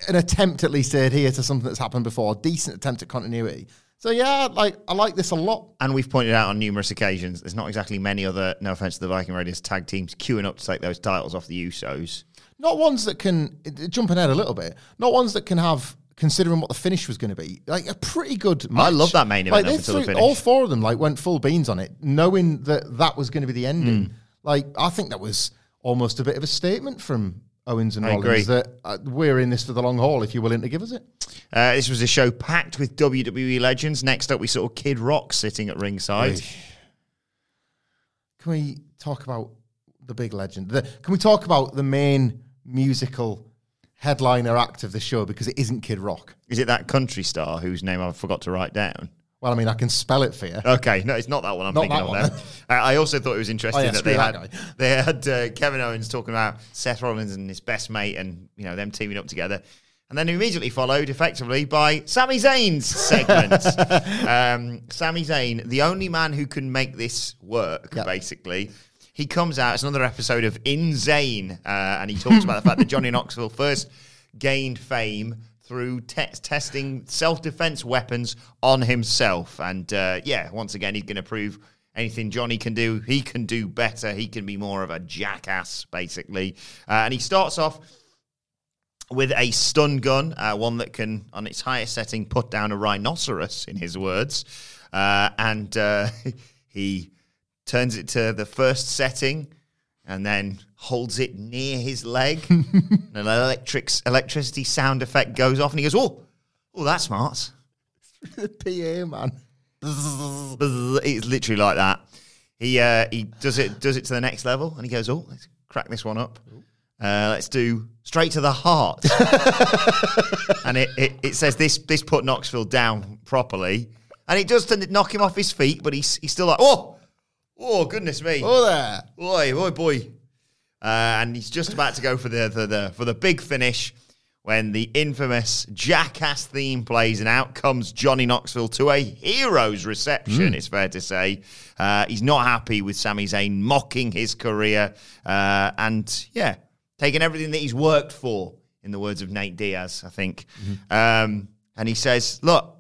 Speaker 2: an attempt at least to adhere to something that's happened before. A Decent attempt at continuity. So yeah, like I like this a lot.
Speaker 1: and we've pointed out on numerous occasions, there's not exactly many other, no offense to the Viking Raiders tag teams, queuing up to take those titles off the Usos.
Speaker 2: Not ones that can jumping ahead a little bit. Not ones that can have considering what the finish was going to be. Like a pretty good. Match.
Speaker 1: I love that main event
Speaker 2: Like
Speaker 1: up
Speaker 2: they
Speaker 1: the
Speaker 2: threw- All four of them like went full beans on it, knowing that that was going to be the ending. Like I think that was almost a bit of a statement from Owens and
Speaker 1: I
Speaker 2: Rollins
Speaker 1: agree.
Speaker 2: that uh, we're in this for the long haul. If you're willing to give us it.
Speaker 1: Uh, this was a show packed with WWE legends. Next up, we saw Kid Rock sitting at ringside.
Speaker 2: Can we talk about the big legend? The, can we talk about the main musical headliner act of the show because it isn't Kid Rock?
Speaker 1: Is it that country star whose name I forgot to write down?
Speaker 2: Well, I mean, I can spell it for you.
Speaker 1: Okay, no, it's not that one I'm
Speaker 2: Not
Speaker 1: thinking of.
Speaker 2: one.
Speaker 1: Uh, I also thought it was interesting
Speaker 2: Oh, yeah,
Speaker 1: that they had they had uh, Kevin Owens talking about Seth Rollins and his best mate, and you know them teaming up together, and then immediately followed effectively by Sami Zayn's segment. um, Sami Zayn, the only man who can make this work,
Speaker 2: Yep.
Speaker 1: basically. He comes out. It's another episode of In Zayn, uh, and he talks about the fact that Johnny Knoxville first gained fame through te- testing self-defense weapons on himself. And uh, yeah, once again, he's going to prove anything Johnny can do, he can do better. He can be more of a jackass, basically. Uh, and he starts off with a stun gun, uh, one that can, on its highest setting, put down a rhinoceros, in his words. Uh, and uh, he turns it to the first setting and then holds it near his leg. and an electric, electricity sound effect goes off, and he goes, Oh, oh, that's smart.
Speaker 2: the PA man.
Speaker 1: It's literally like that. He uh, he does it does it to the next level, and he goes, "Oh, let's crack this one up. Uh, let's do straight to the heart." and it, it it says this this put Knoxville down properly, and it does to knock him off his feet, but he's he's still like, "Oh, Oh goodness me!
Speaker 2: Oh there.
Speaker 1: Boy, boy, boy. Uh, and he's just about to go for the, the, the for the big finish when the infamous Jackass theme plays, and out comes Johnny Knoxville to a hero's reception. It's fair to say uh, he's not happy with Sami Zayn mocking his career, uh, and yeah, taking everything that he's worked for. In the words of Nate Diaz, I think, um, and he says, "Look,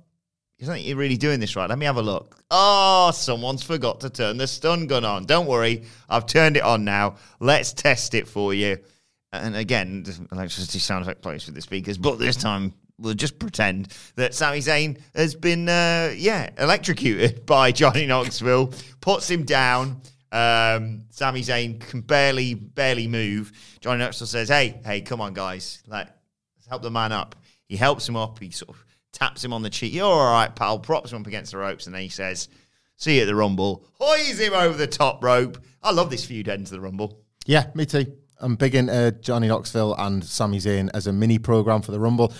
Speaker 1: you think you're really doing this right? Let me have a look. Oh, someone's forgot to turn the stun gun on. Don't worry, I've turned it on now. Let's test it for you. And again, the electricity sound effect plays for the speakers, but this time we'll just pretend that Sami Zayn has been, uh, yeah, electrocuted by Johnny Knoxville, puts him down. Um, Sami Zayn can barely, barely move. Johnny Knoxville says, "Hey, hey, come on, guys, like, let's help the man up." He helps him up. He sort of taps him on the cheek. You're all right, pal. Props him up against the ropes, and then he says, "See you at the Rumble." Hoys him over the top rope. I love this feud end to the Rumble.
Speaker 2: Yeah, me too. I'm big into Johnny Knoxville and Sami Zayn as a mini program for the Rumble.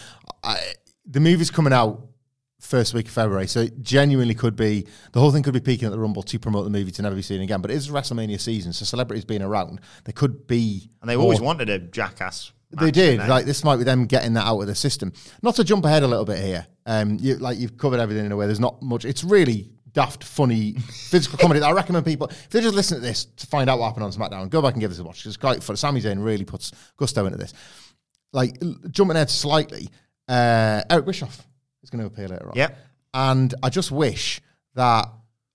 Speaker 2: I, the movie's coming out first week of February, so it genuinely could be the whole thing could be peaking at the Rumble to promote the movie to never be seen again. But it is WrestleMania season, so celebrities being around, there could be.
Speaker 1: And they've always wanted a jackass.
Speaker 2: They did. Like this might be them getting that out of the system. Not to jump ahead a little bit here. Um, you like you've covered everything in a way. There's not much. It's really daft, funny physical comedy. that I recommend people if they just listen to this to find out what happened on SmackDown, go back and give this a watch. It's great for Sami Zayn. Really puts gusto into this. Like jumping ahead slightly, uh, Eric Bischoff is going to appear later on.
Speaker 1: Yep.
Speaker 2: And I just wish that,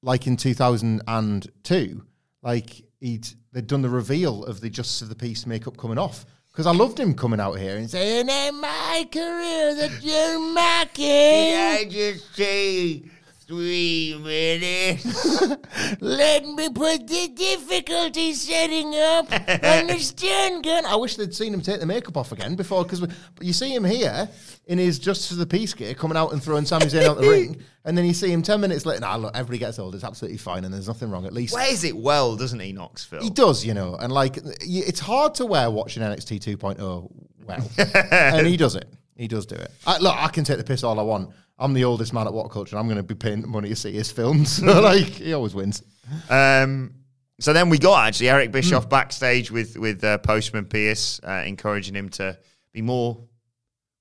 Speaker 2: like in 2002, like he'd they'd done the reveal of the Justice of the Peace makeup coming off. Because I loved him coming out here and saying, "In my career, that you're marking."
Speaker 1: just say three minutes?
Speaker 2: Let me put the difficulty setting up on the stun gun. I wish they'd seen him take the makeup off again before, because you see him here in his Justice of the Peace gear coming out and throwing Sami Zayn out the ring, and then you see him 10 minutes later. Nah, look, everybody gets old. It's absolutely fine, and there's nothing wrong, at least.
Speaker 1: Wears it well, doesn't he, Knoxville?
Speaker 2: He does, you know, and like it's hard to wear watching NXT 2.0 well, and he does it. He does do it. I, look, I can take the piss all I want. I'm the oldest man at What Culture. I'm going to be paying money to see his films. So like, he always wins.
Speaker 1: Um, so then we got actually Eric Bischoff
Speaker 2: Hmm.
Speaker 1: backstage with with uh, Postman Pierce, uh, encouraging him to be more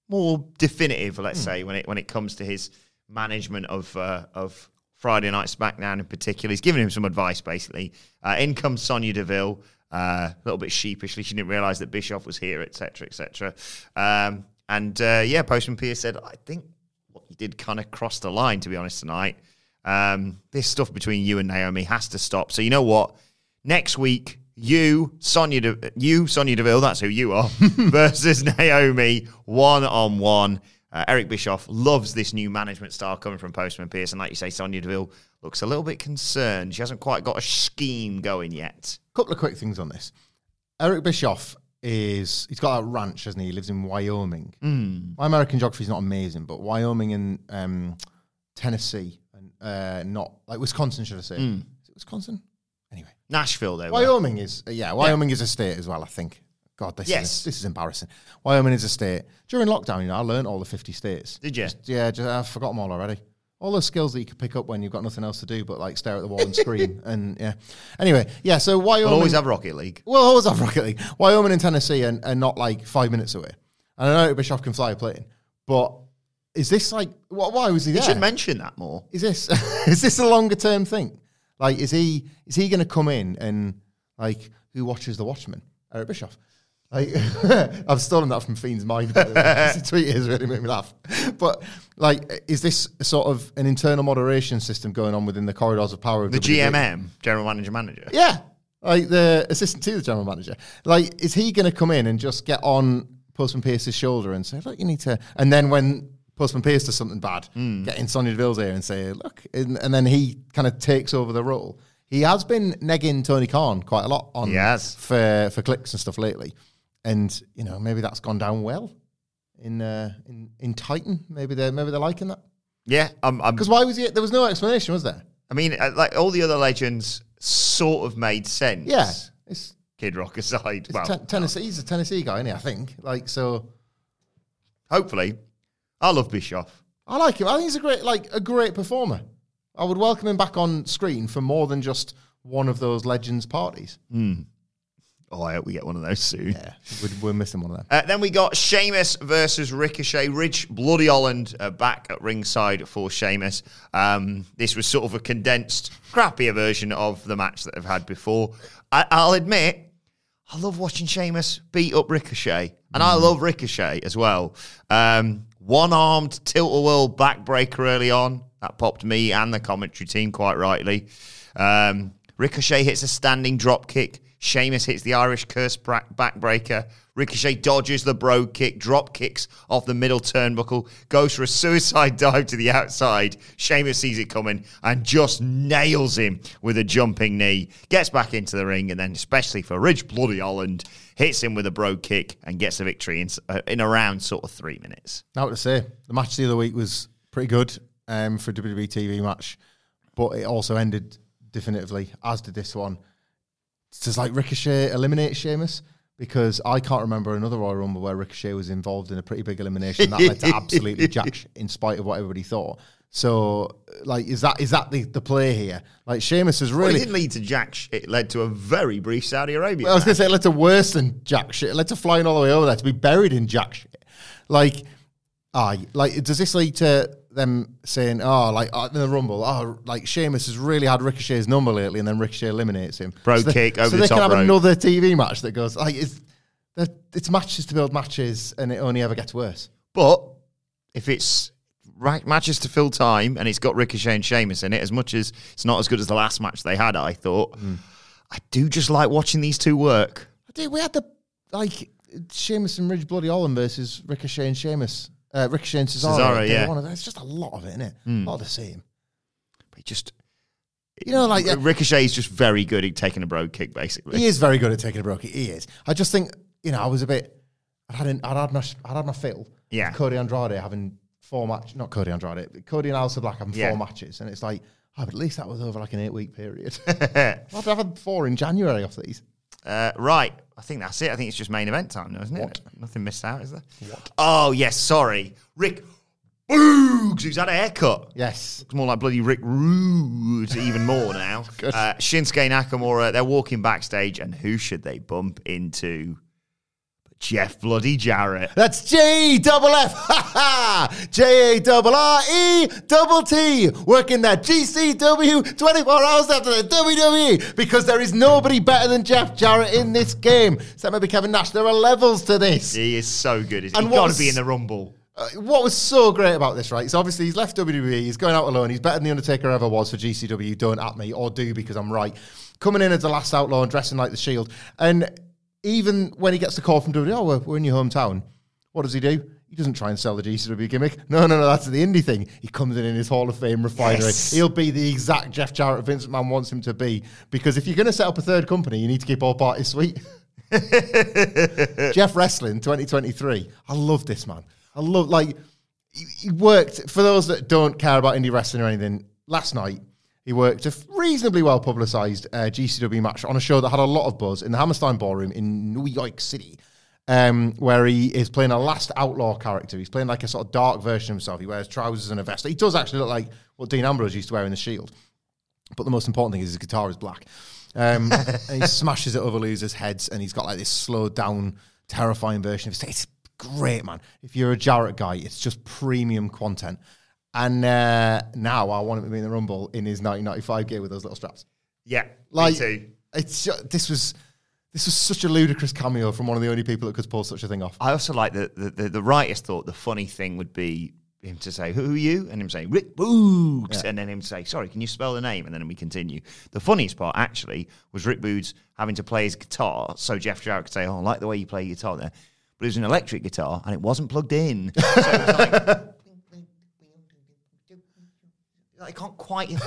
Speaker 1: more definitive, let's say, when it when it comes to his management of uh, of Friday Night SmackDown in particular. He's giving him some advice, basically. Uh, in comes Sonya Deville, uh, a little bit sheepishly. She didn't realize that Bischoff was here, etc., etc. Um, and uh, yeah, Postman Pierce said, "I think you did kind of cross the line, to be honest, tonight." Um, this stuff between you and Naomi has to stop. So you know what? Next week, you, Sonya, De- you, Sonya Deville, that's who you are, versus Naomi, one on one. Uh, Eric Bischoff loves this new management style coming from Postman Pierce, and like you say, Sonya Deville looks a little bit concerned. She hasn't quite got a scheme going yet.
Speaker 2: couple of quick things on this. Eric Bischoff is he's got a ranch, hasn't he? He lives in Wyoming. My American geography is not amazing, but Wyoming and um, Tennessee and uh, not like Wisconsin, should I say? Is it Wisconsin? Anyway,
Speaker 1: Nashville, though.
Speaker 2: Wyoming is uh, yeah, Wyoming is a state as well. I think. God, this
Speaker 1: Yes.
Speaker 2: is this is embarrassing. Wyoming is a state. During lockdown, you know, I learned all the fifty states.
Speaker 1: Did you?
Speaker 2: Just- yeah, just, I've forgotten them all already. All those skills that you could pick up when you've got nothing else to do but like stare at the wall and scream. And yeah. Anyway, yeah. So Wyoming.
Speaker 1: We'll always have Rocket League.
Speaker 2: We'll always have Rocket League. Wyoming and Tennessee are, are not like five minutes away. And I know Bischoff can fly a plane, but is this like wh- why was he
Speaker 1: You should mention that more.
Speaker 2: is this is this a longer term thing? Like, is he is he going to come in and like who watches the Watchmen? Eric Bischoff. Like, I've stolen that from Fiend's mind. The tweet has really made me laugh. But like, is this sort of an internal moderation system going on within the corridors of power? Of
Speaker 1: The
Speaker 2: WWE?
Speaker 1: GMM, General Manager Manager.
Speaker 2: Yeah. Like the assistant to the general manager. Like, is he going to come in and just get on Postman Pierce's shoulder and say, look, you need to. And then when Postman Pierce does something bad,
Speaker 1: Hmm.
Speaker 2: get in Sonya Deville's ear and say, look. And, and then he kind of takes over the role. He has been negging Tony Khan quite a lot on
Speaker 1: has.
Speaker 2: for for clicks and stuff lately. And, you know, maybe that's gone down well in uh, in, in Titan. Maybe they're maybe they're liking that.
Speaker 1: Yeah, I'm, I'm
Speaker 2: Because why was he there was no explanation, was there?
Speaker 1: I mean, uh, like all the other legends sort of made sense.
Speaker 2: Yeah. It's
Speaker 1: Kid Rock aside. Well,
Speaker 2: Ten- Tennessee. He's a Tennessee guy, isn't he? I think. Like, so
Speaker 1: hopefully. I love Bischoff.
Speaker 2: I like him. I think he's a great, like, a great performer. I would welcome him back on screen for more than just one of those legends parties.
Speaker 1: Oh, I hope we get one of those soon.
Speaker 2: Yeah, we're, missing one of them.
Speaker 1: Uh, then we got Sheamus versus Ricochet. Ridge Bloody Holland uh, back at ringside for Sheamus. Um, this was sort of a condensed, crappier version of the match that I've had before. I, I'll admit, I love watching Sheamus beat up Ricochet, and I love Ricochet as well. Um, One armed tilt a whirl backbreaker early on that popped me and the commentary team quite rightly. Um, Ricochet hits a standing drop kick. Sheamus hits the Irish curse backbreaker. Ricochet dodges the brogue kick, drop kicks off the middle turnbuckle, goes for a suicide dive to the outside. Sheamus sees it coming and just nails him with a jumping knee. Gets back into the ring and then, especially for Ridge Bloody Holland, hits him with a brogue kick and gets the victory in, uh, in around sort of three minutes.
Speaker 2: Now to say, the match the other week was pretty good um, for WWE TV match, but it also ended definitively, as did this one. It's just like Ricochet eliminates Sheamus because I can't remember another Royal Rumble where Ricochet was involved in a pretty big elimination that led to absolutely jack shit in spite of what everybody thought. So, like, is that is that the, the play here? Like, Sheamus has
Speaker 1: Well,
Speaker 2: really.
Speaker 1: it didn't lead to Jack. Sh- It led to a very brief Saudi Arabia.
Speaker 2: Well, I was going to say it led to worse than jack shit. It led to flying all the way over there to be buried in jack shit. Like, aye, like does this lead to them saying, oh, like uh, in the Rumble, oh, like Sheamus has really had Ricochet's number lately, and then Ricochet eliminates him.
Speaker 1: Bro
Speaker 2: so they-
Speaker 1: kick over
Speaker 2: so
Speaker 1: the top.
Speaker 2: So they can have
Speaker 1: rope.
Speaker 2: another TV match that goes like it's it's matches to build matches, and it only ever gets worse.
Speaker 1: But if it's right matches to fill time and it's got Ricochet and Sheamus in it, as much as it's not as good as the last match they had, I thought,
Speaker 2: Hmm.
Speaker 1: I do just like watching these two work.
Speaker 2: Dude, we had the like Sheamus and Ridge Bloody Holland versus Ricochet and Sheamus. Uh, Ricochet and Cesaro.
Speaker 1: Cesaro, yeah.
Speaker 2: one. of It's just a lot of it, isn't it? A lot of the same.
Speaker 1: But just
Speaker 2: You know, like uh,
Speaker 1: Ricochet is just very good at taking a brogue kick, basically.
Speaker 2: He is very good at taking a broke. He is. I just think you know I was a bit. I had an, I'd had my I'd had my fill.
Speaker 1: Yeah.
Speaker 2: with Cody Andrade having four match, not Cody Andrade, but Cody and Aleister Black having
Speaker 1: Yeah.
Speaker 2: four matches, and it's like, oh, but at least that was over like an eight week period. I've had four in January off these.
Speaker 1: Uh, right. I think that's it. I think it's just main event time now, isn't it? Nothing missed out, is there? What? Oh, yes. Sorry. Rick Boogs, who's had a haircut.
Speaker 2: Yes,
Speaker 1: Looks more like bloody Rick Rude, even more now.
Speaker 2: Good.
Speaker 1: uh, Shinsuke Nakamura, they're walking backstage, and who should they bump into? Jeff Bloody Jarrett.
Speaker 2: that's J double F, ha ha, J A double R E double T, working that GCW 24 hours after the WWE because there is nobody better than Jeff Jarrett in this game. So maybe Kevin Nash. There are levels to this.
Speaker 1: He is so good. He's got to be in the Rumble.
Speaker 2: Uh, what was so great about this, right? So obviously he's left WWE. He's going out alone. He's better than the Undertaker ever was for GCW. Don't at me or do because I'm right. Coming in as the last outlaw and dressing like the Shield, and even when he gets the call from WWE, oh, we're, we're in your hometown. What does he do? He doesn't try and sell the GCW gimmick. No, no, no, that's the indie thing. He comes in in his Hall of Fame refinery.
Speaker 1: Yes.
Speaker 2: He'll be the exact Jeff Jarrett Vince McMahon wants him to be. Because if you're going to set up a third company, you need to keep all parties sweet. Jeff Wrestling 2023. I love this man. I love like he, he worked for those that don't care about indie wrestling or anything. Last night he worked a reasonably well publicized uh, GCW match on a show that had a lot of buzz in the Hammerstein Ballroom in New York City. Um, where he is playing a last outlaw character. He's playing like a sort of dark version of himself. He wears trousers and a vest. He does actually look like what Dean Ambrose used to wear in the Shield. But the most important thing is his guitar is black. Um, and he smashes it over losers' heads, and he's got like this slowed down, terrifying version of it. It's great, man. If you're a Jarrett guy, it's just premium content. And uh, now I want him to be in the Rumble in his 1995 gear with those little straps.
Speaker 1: Yeah,
Speaker 2: Like,
Speaker 1: me too.
Speaker 2: it's ju- this was this was such a ludicrous cameo from one of the only people that could pull such a thing off.
Speaker 1: I also like that the, the, the writers thought the funny thing would be him to say, Who are you? And him say, Rick Boogs. And then him say, Sorry, can you spell the name? And then we continue. The funniest part, actually, was Rick Boogs having to play his guitar so Jeff Jarrett could say, Oh, I like the way you play your guitar there. But it was an electric guitar and it wasn't plugged in. so it was like, I can't quite. Hear.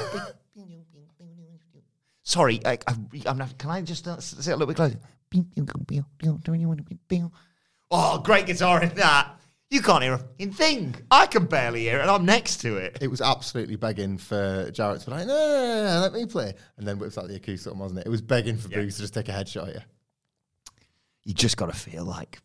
Speaker 1: Sorry, I, I'm not, can I just uh, sit a little bit closer? Oh, great guitar in that. You can't hear a thing. I can barely hear it, and I'm next to it.
Speaker 2: It was absolutely begging for Jarrett to be like, no, no, no, no, let me play. And then whips out the acoustic one, wasn't it? It was begging for
Speaker 1: Yeah.
Speaker 2: Boogs to just take a headshot here.
Speaker 1: You just got to feel like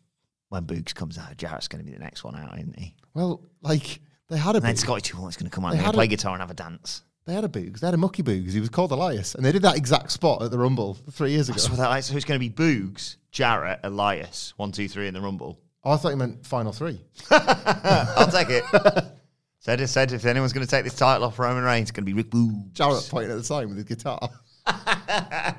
Speaker 1: when Boogs comes out, Jarrett's going to be the next one out, isn't he?
Speaker 2: Well, like, they had a
Speaker 1: And then Scotty Two is going to come out
Speaker 2: They
Speaker 1: and play
Speaker 2: a-
Speaker 1: guitar and have a dance.
Speaker 2: They had a Boogs. They had a Mucky Boogs. He was called Elias, and they did that exact spot at the Rumble three years ago.
Speaker 1: So, that, so it's going to be Boogs, Jarrett, Elias, one, two, three in the Rumble.
Speaker 2: Oh, I thought you meant final three.
Speaker 1: I'll take it. said it. Said if anyone's going to take this title off Roman Reigns, it's going to be Rick Boogs.
Speaker 2: Jarrett pointing at the sign with his guitar.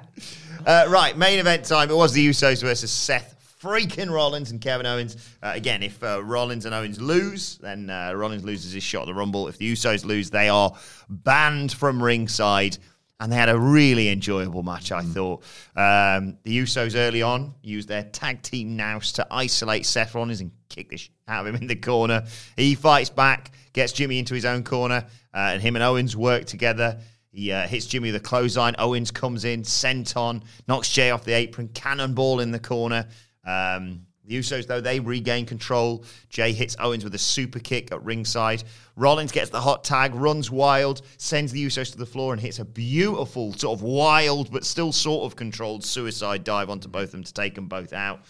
Speaker 1: Uh, right, main event time. It was the Usos versus Seth freaking Rollins and Kevin Owens. Uh, again, if uh, Rollins and Owens lose, then uh, Rollins loses his shot at the Rumble. If the Usos lose, they are banned from ringside. And they had a really enjoyable match, I thought. Um, the Usos early on used their tag team nous to isolate Seth Rollins and kick the shit out of him in the corner. He fights back, gets Jimmy into his own corner, uh, and him and Owens work together. He uh, hits Jimmy with a clothesline. Owens comes in, sent on, knocks Jey off the apron, cannonball in the corner. Um, the Usos, though, they regain control. Jey hits Owens with a super kick at ringside. Rollins gets the hot tag, runs wild, sends the Usos to the floor, and hits a beautiful, sort of wild, but still sort of controlled suicide dive onto both of them to take them both out.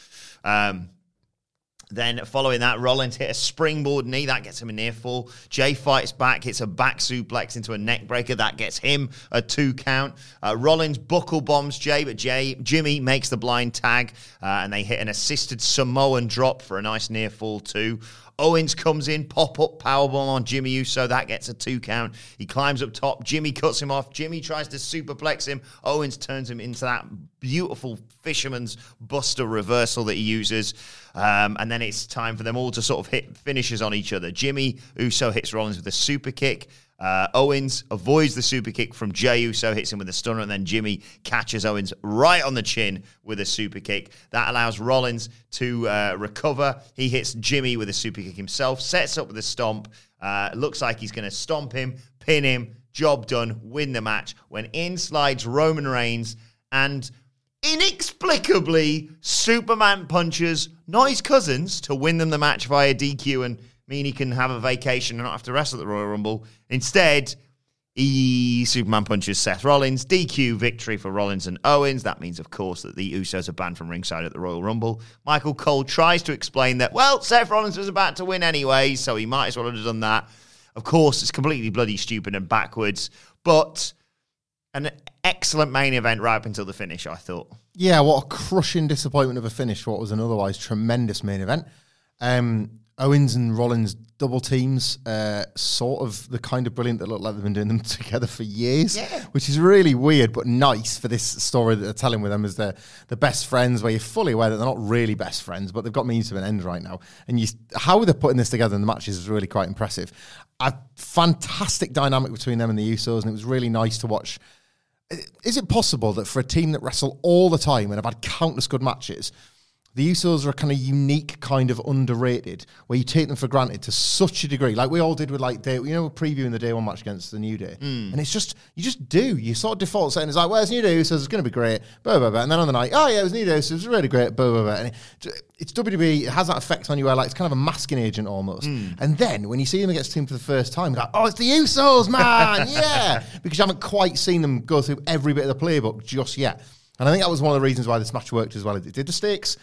Speaker 1: Um, then following that, Rollins hit a springboard knee. That gets him a near fall. Jey fights back, hits a back suplex into a neck breaker. That gets him a two count. Uh, Rollins buckle bombs Jey, but Jey Jimmy makes the blind tag, uh, and they hit an assisted Samoan drop for a nice near fall too. Owens comes in, pop up powerbomb on Jimmy Uso. That gets a two count. He climbs up top. Jimmy cuts him off. Jimmy tries to superplex him. Owens turns him into that beautiful fisherman's buster reversal that he uses. Um, and then it's time for them all to sort of hit finishes on each other. Jimmy Uso hits Rollins with a super kick. Uh, Owens avoids the super kick from Jey Uso, hits him with a stunner, and then Jimmy catches Owens right on the chin with a super kick. That allows Rollins to uh, recover. He hits Jimmy with a super kick himself, sets up with a stomp. Uh, looks like he's going to stomp him, pin him, job done, win the match. When in slides Roman Reigns and inexplicably Superman punches not his Cousins to win them the match via DQ and mean he can have a vacation and not have to wrestle at the Royal Rumble. Instead, he Superman punches Seth Rollins, DQ victory for Rollins and Owens. That means, of course, that the Usos are banned from ringside at the Royal Rumble. Michael Cole tries to explain that, well, Seth Rollins was about to win anyway, so he might as well have done that. Of course, it's completely bloody stupid and backwards, but an excellent main event right up until the finish, I thought.
Speaker 2: Yeah, what a crushing disappointment of a finish what was an otherwise tremendous main event. Um, Owens and Rollins double teams, uh, sort of the kind of brilliant that look like they've been doing them together for years,
Speaker 1: Yeah.
Speaker 2: which is really weird but nice for this story that they're telling with them as they're the best friends, where you're fully aware that they're not really best friends, but they've got means to an end right now. And you, how they're putting this together in the matches is really quite impressive. A fantastic dynamic between them and the Usos, and it was really nice to watch. Is it possible that for a team that wrestle all the time and have had countless good matches, the Usos are a kind of unique kind of underrated, where you take them for granted to such a degree, like we all did with like day, you know, previewing the day one match against the New Day, mm. and it's just you just do. You sort of default saying it's like, well, it's New Day, Usos, it's going to be great, blah blah blah, and then on the night, oh yeah, it was New Day, Usos, it was really great, blah blah blah, and it, it's WWE, it has that effect on you where like it's kind of a masking agent almost, mm. and then when you see them against team for the first time, you're like, oh, it's the Usos, man, yeah, because you haven't quite seen them go through every bit of the playbook just yet. And I think that was one of the reasons why this match worked as well as it did. The stakes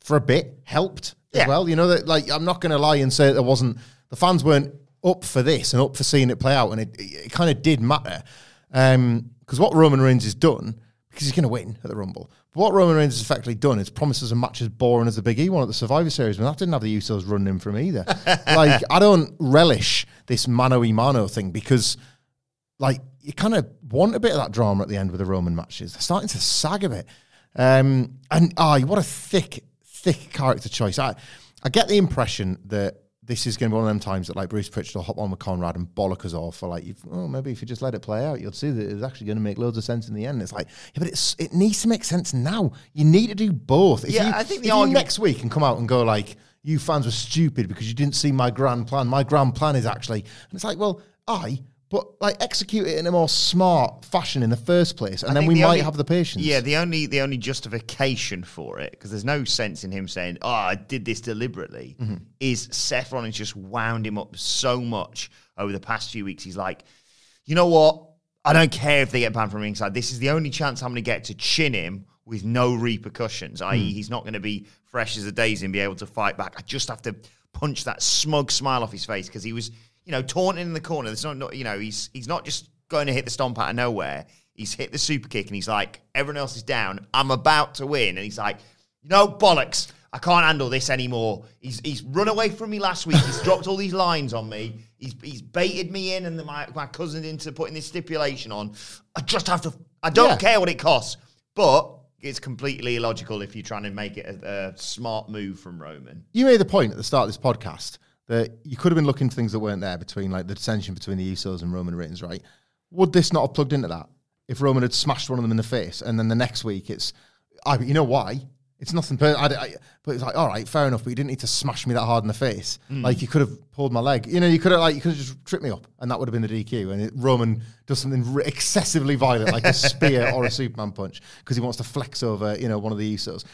Speaker 2: for a bit helped
Speaker 1: Yeah.
Speaker 2: as well. You know that like I'm not going to lie and say that there wasn't the fans weren't up for this and up for seeing it play out, and it, it kind of did matter because what Roman Reigns has done because he's going to win at the Rumble. But what Roman Reigns has effectively done is promises a match as boring as the Big E one at the Survivor Series, and that didn't have the Usos running him from either. like I don't relish this mano y mano thing because like you kind of want a bit of that drama at the end with the Roman matches. They're starting to sag a bit. Um, and ah, what a thick, thick character choice. I, I get the impression that this is going to be one of them times that like Bruce Pritchard will hop on with Conrad and bollock us all for like, oh, maybe if you just let it play out, you'll see that it's actually going to make loads of sense in the end. It's like, yeah, but it's it needs to make sense now. You need to do both. If
Speaker 1: Yeah,
Speaker 2: you,
Speaker 1: I think the argument-
Speaker 2: next week and come out and go like, you fans were stupid because you didn't see my grand plan. My grand plan is actually, and it's like, well, I, but like execute it in a more smart fashion in the first place, and
Speaker 1: I
Speaker 2: then we
Speaker 1: the
Speaker 2: might
Speaker 1: only-
Speaker 2: have the patience.
Speaker 1: Yeah, the only the only justification for it, because there's no sense in him saying, "Oh, I did this deliberately,"
Speaker 2: Mm-hmm.
Speaker 1: is Seth Rollins just wound him up so much over the past few weeks. He's like, you know what? I don't care if they get banned from ringside. This is the only chance I'm going to get to chin him with no repercussions. I.e., he's not going to be fresh as a daisy and be able to fight back. I just have to punch that smug smile off his face because he was, you know, taunting in the corner. There's not, not, you know, he's he's not just going to hit the stomp out of nowhere. He's hit the super kick and he's like, everyone else is down. I'm about to win. And he's like, no bollocks. I can't handle this anymore. He's he's run away from me last week. He's dropped all these lines on me. He's he's baited me in and the, my my cousin into putting this stipulation on. I just have to. I don't
Speaker 2: Yeah.
Speaker 1: care what it costs, but it's completely illogical if you're trying to make it a, a smart move from Roman.
Speaker 2: You made the point at the start of this podcast that you could have been looking for things that weren't there between like the tension between the Usos and Roman Reigns, right? Would this not have plugged into that if Roman had smashed one of them in the face and then the next week it's, I, you know why? It's nothing, per- I, I, but it's like, all right, fair enough, but you didn't need to smash me that hard in the face. Mm. Like you could have pulled my leg, you know, you could have like you could have just tripped me up, and that would have been the DQ. And it, Roman does something r- excessively violent, like a spear or a Superman punch, because he wants to flex over, you know, one of the Usos.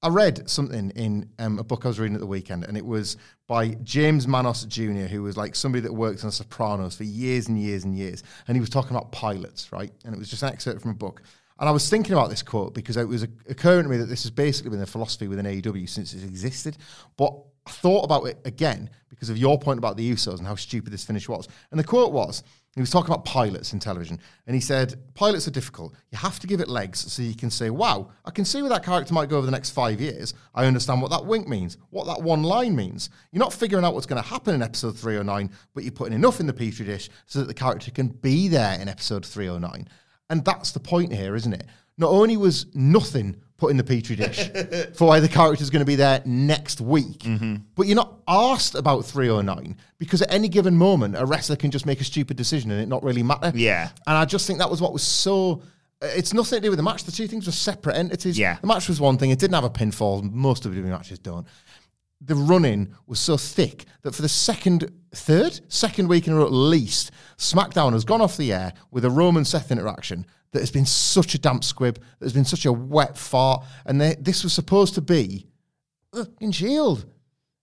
Speaker 2: I read something in um, a book I was reading at the weekend, and it was by James Manos Jr., who was like somebody that worked on Sopranos for years and years and years. And he was talking about pilots, right? And it was just an excerpt from a book. And I was thinking about this quote because it was occurring to me that this has basically been the philosophy within AEW since it existed. But I thought about it again because of your point about the Usos and how stupid this finish was. And the quote was he was talking about pilots in television, and he said, Pilots are difficult. You have to give it legs so you can say, Wow, I can see where that character might go over the next five years. I understand what that wink means, what that one line means. You're not figuring out what's going to happen in episode 309, but you're putting enough in the petri dish so that the character can be there in episode 309. And that's the point here, isn't it? Not only was nothing put in the petri dish for why the character's going to be there next week, mm-hmm. but you're not asked about 309 because at any given moment, a wrestler can just make a stupid decision and it not really matter.
Speaker 1: Yeah.
Speaker 2: And I just think that was what was so. It's nothing to do with the match. The two things were separate entities.
Speaker 1: Yeah.
Speaker 2: The match was one thing. It didn't have a pinfall. Most of the matches don't the running was so thick that for the second, third, second week in a row at least, SmackDown has gone off the air with a Roman Seth interaction that has been such a damp squib, that has been such a wet fart, and they, this was supposed to be in Shield.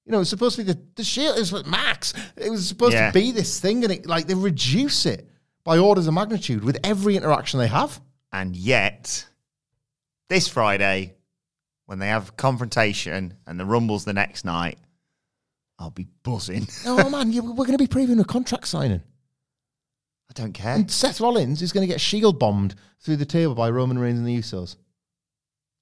Speaker 2: You know, it's supposed to be the, the Shield is with Max. It was supposed
Speaker 1: Yeah.
Speaker 2: to be this thing, and it like they reduce it by orders of magnitude with every interaction they have.
Speaker 1: And yet, this Friday, when they have confrontation and the Rumble's the next night, I'll be buzzing.
Speaker 2: oh man, you, we're going to be previewing a contract signing.
Speaker 1: I don't care.
Speaker 2: And Seth Rollins is going to get shield bombed through the table by Roman Reigns and the Usos.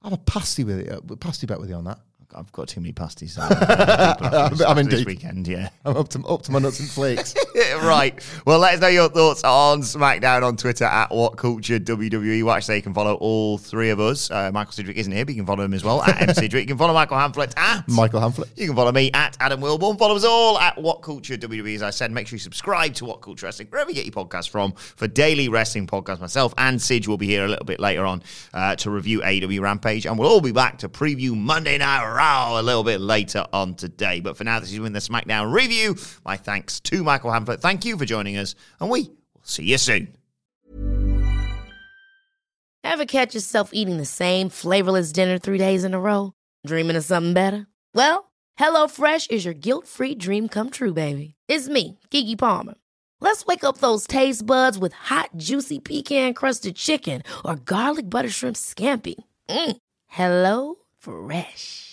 Speaker 2: I have a pasty with it, uh, pasty bet with you on that.
Speaker 1: I've got too many pasties.
Speaker 2: I'm
Speaker 1: I'm
Speaker 2: in
Speaker 1: this weekend, yeah.
Speaker 2: I'm up to up to my nuts and flakes.
Speaker 1: right. Well, let us know your thoughts on SmackDown on Twitter at What Culture WWE. Watch there. You can follow all three of us. Uh, Michael Sidgwick isn't here, but you can follow him as well at M Sidgwick. You can follow Michael Hamflett at
Speaker 2: Michael Hamflett.
Speaker 1: You can follow me at Adam Wilborn. Follow us all at What Culture WWE. As I said, make sure you subscribe to What Culture Wrestling, wherever you get your podcast from, for daily wrestling podcast. Myself and Sid will be here a little bit later on uh, to review AEW Rampage, and we'll all be back to preview Monday Night A little bit later on today. But for now, this is been the SmackDown review. My thanks to Michael Hamflett. Thank you for joining us, and we will see you soon.
Speaker 3: Ever catch yourself eating the same flavorless dinner three days in a row? Dreaming of something better? Well, HelloFresh is your guilt free dream come true, baby. It's me, Keke Palmer. Let's wake up those taste buds with hot, juicy pecan crusted chicken or garlic butter shrimp scampi. Mm. Hello Fresh.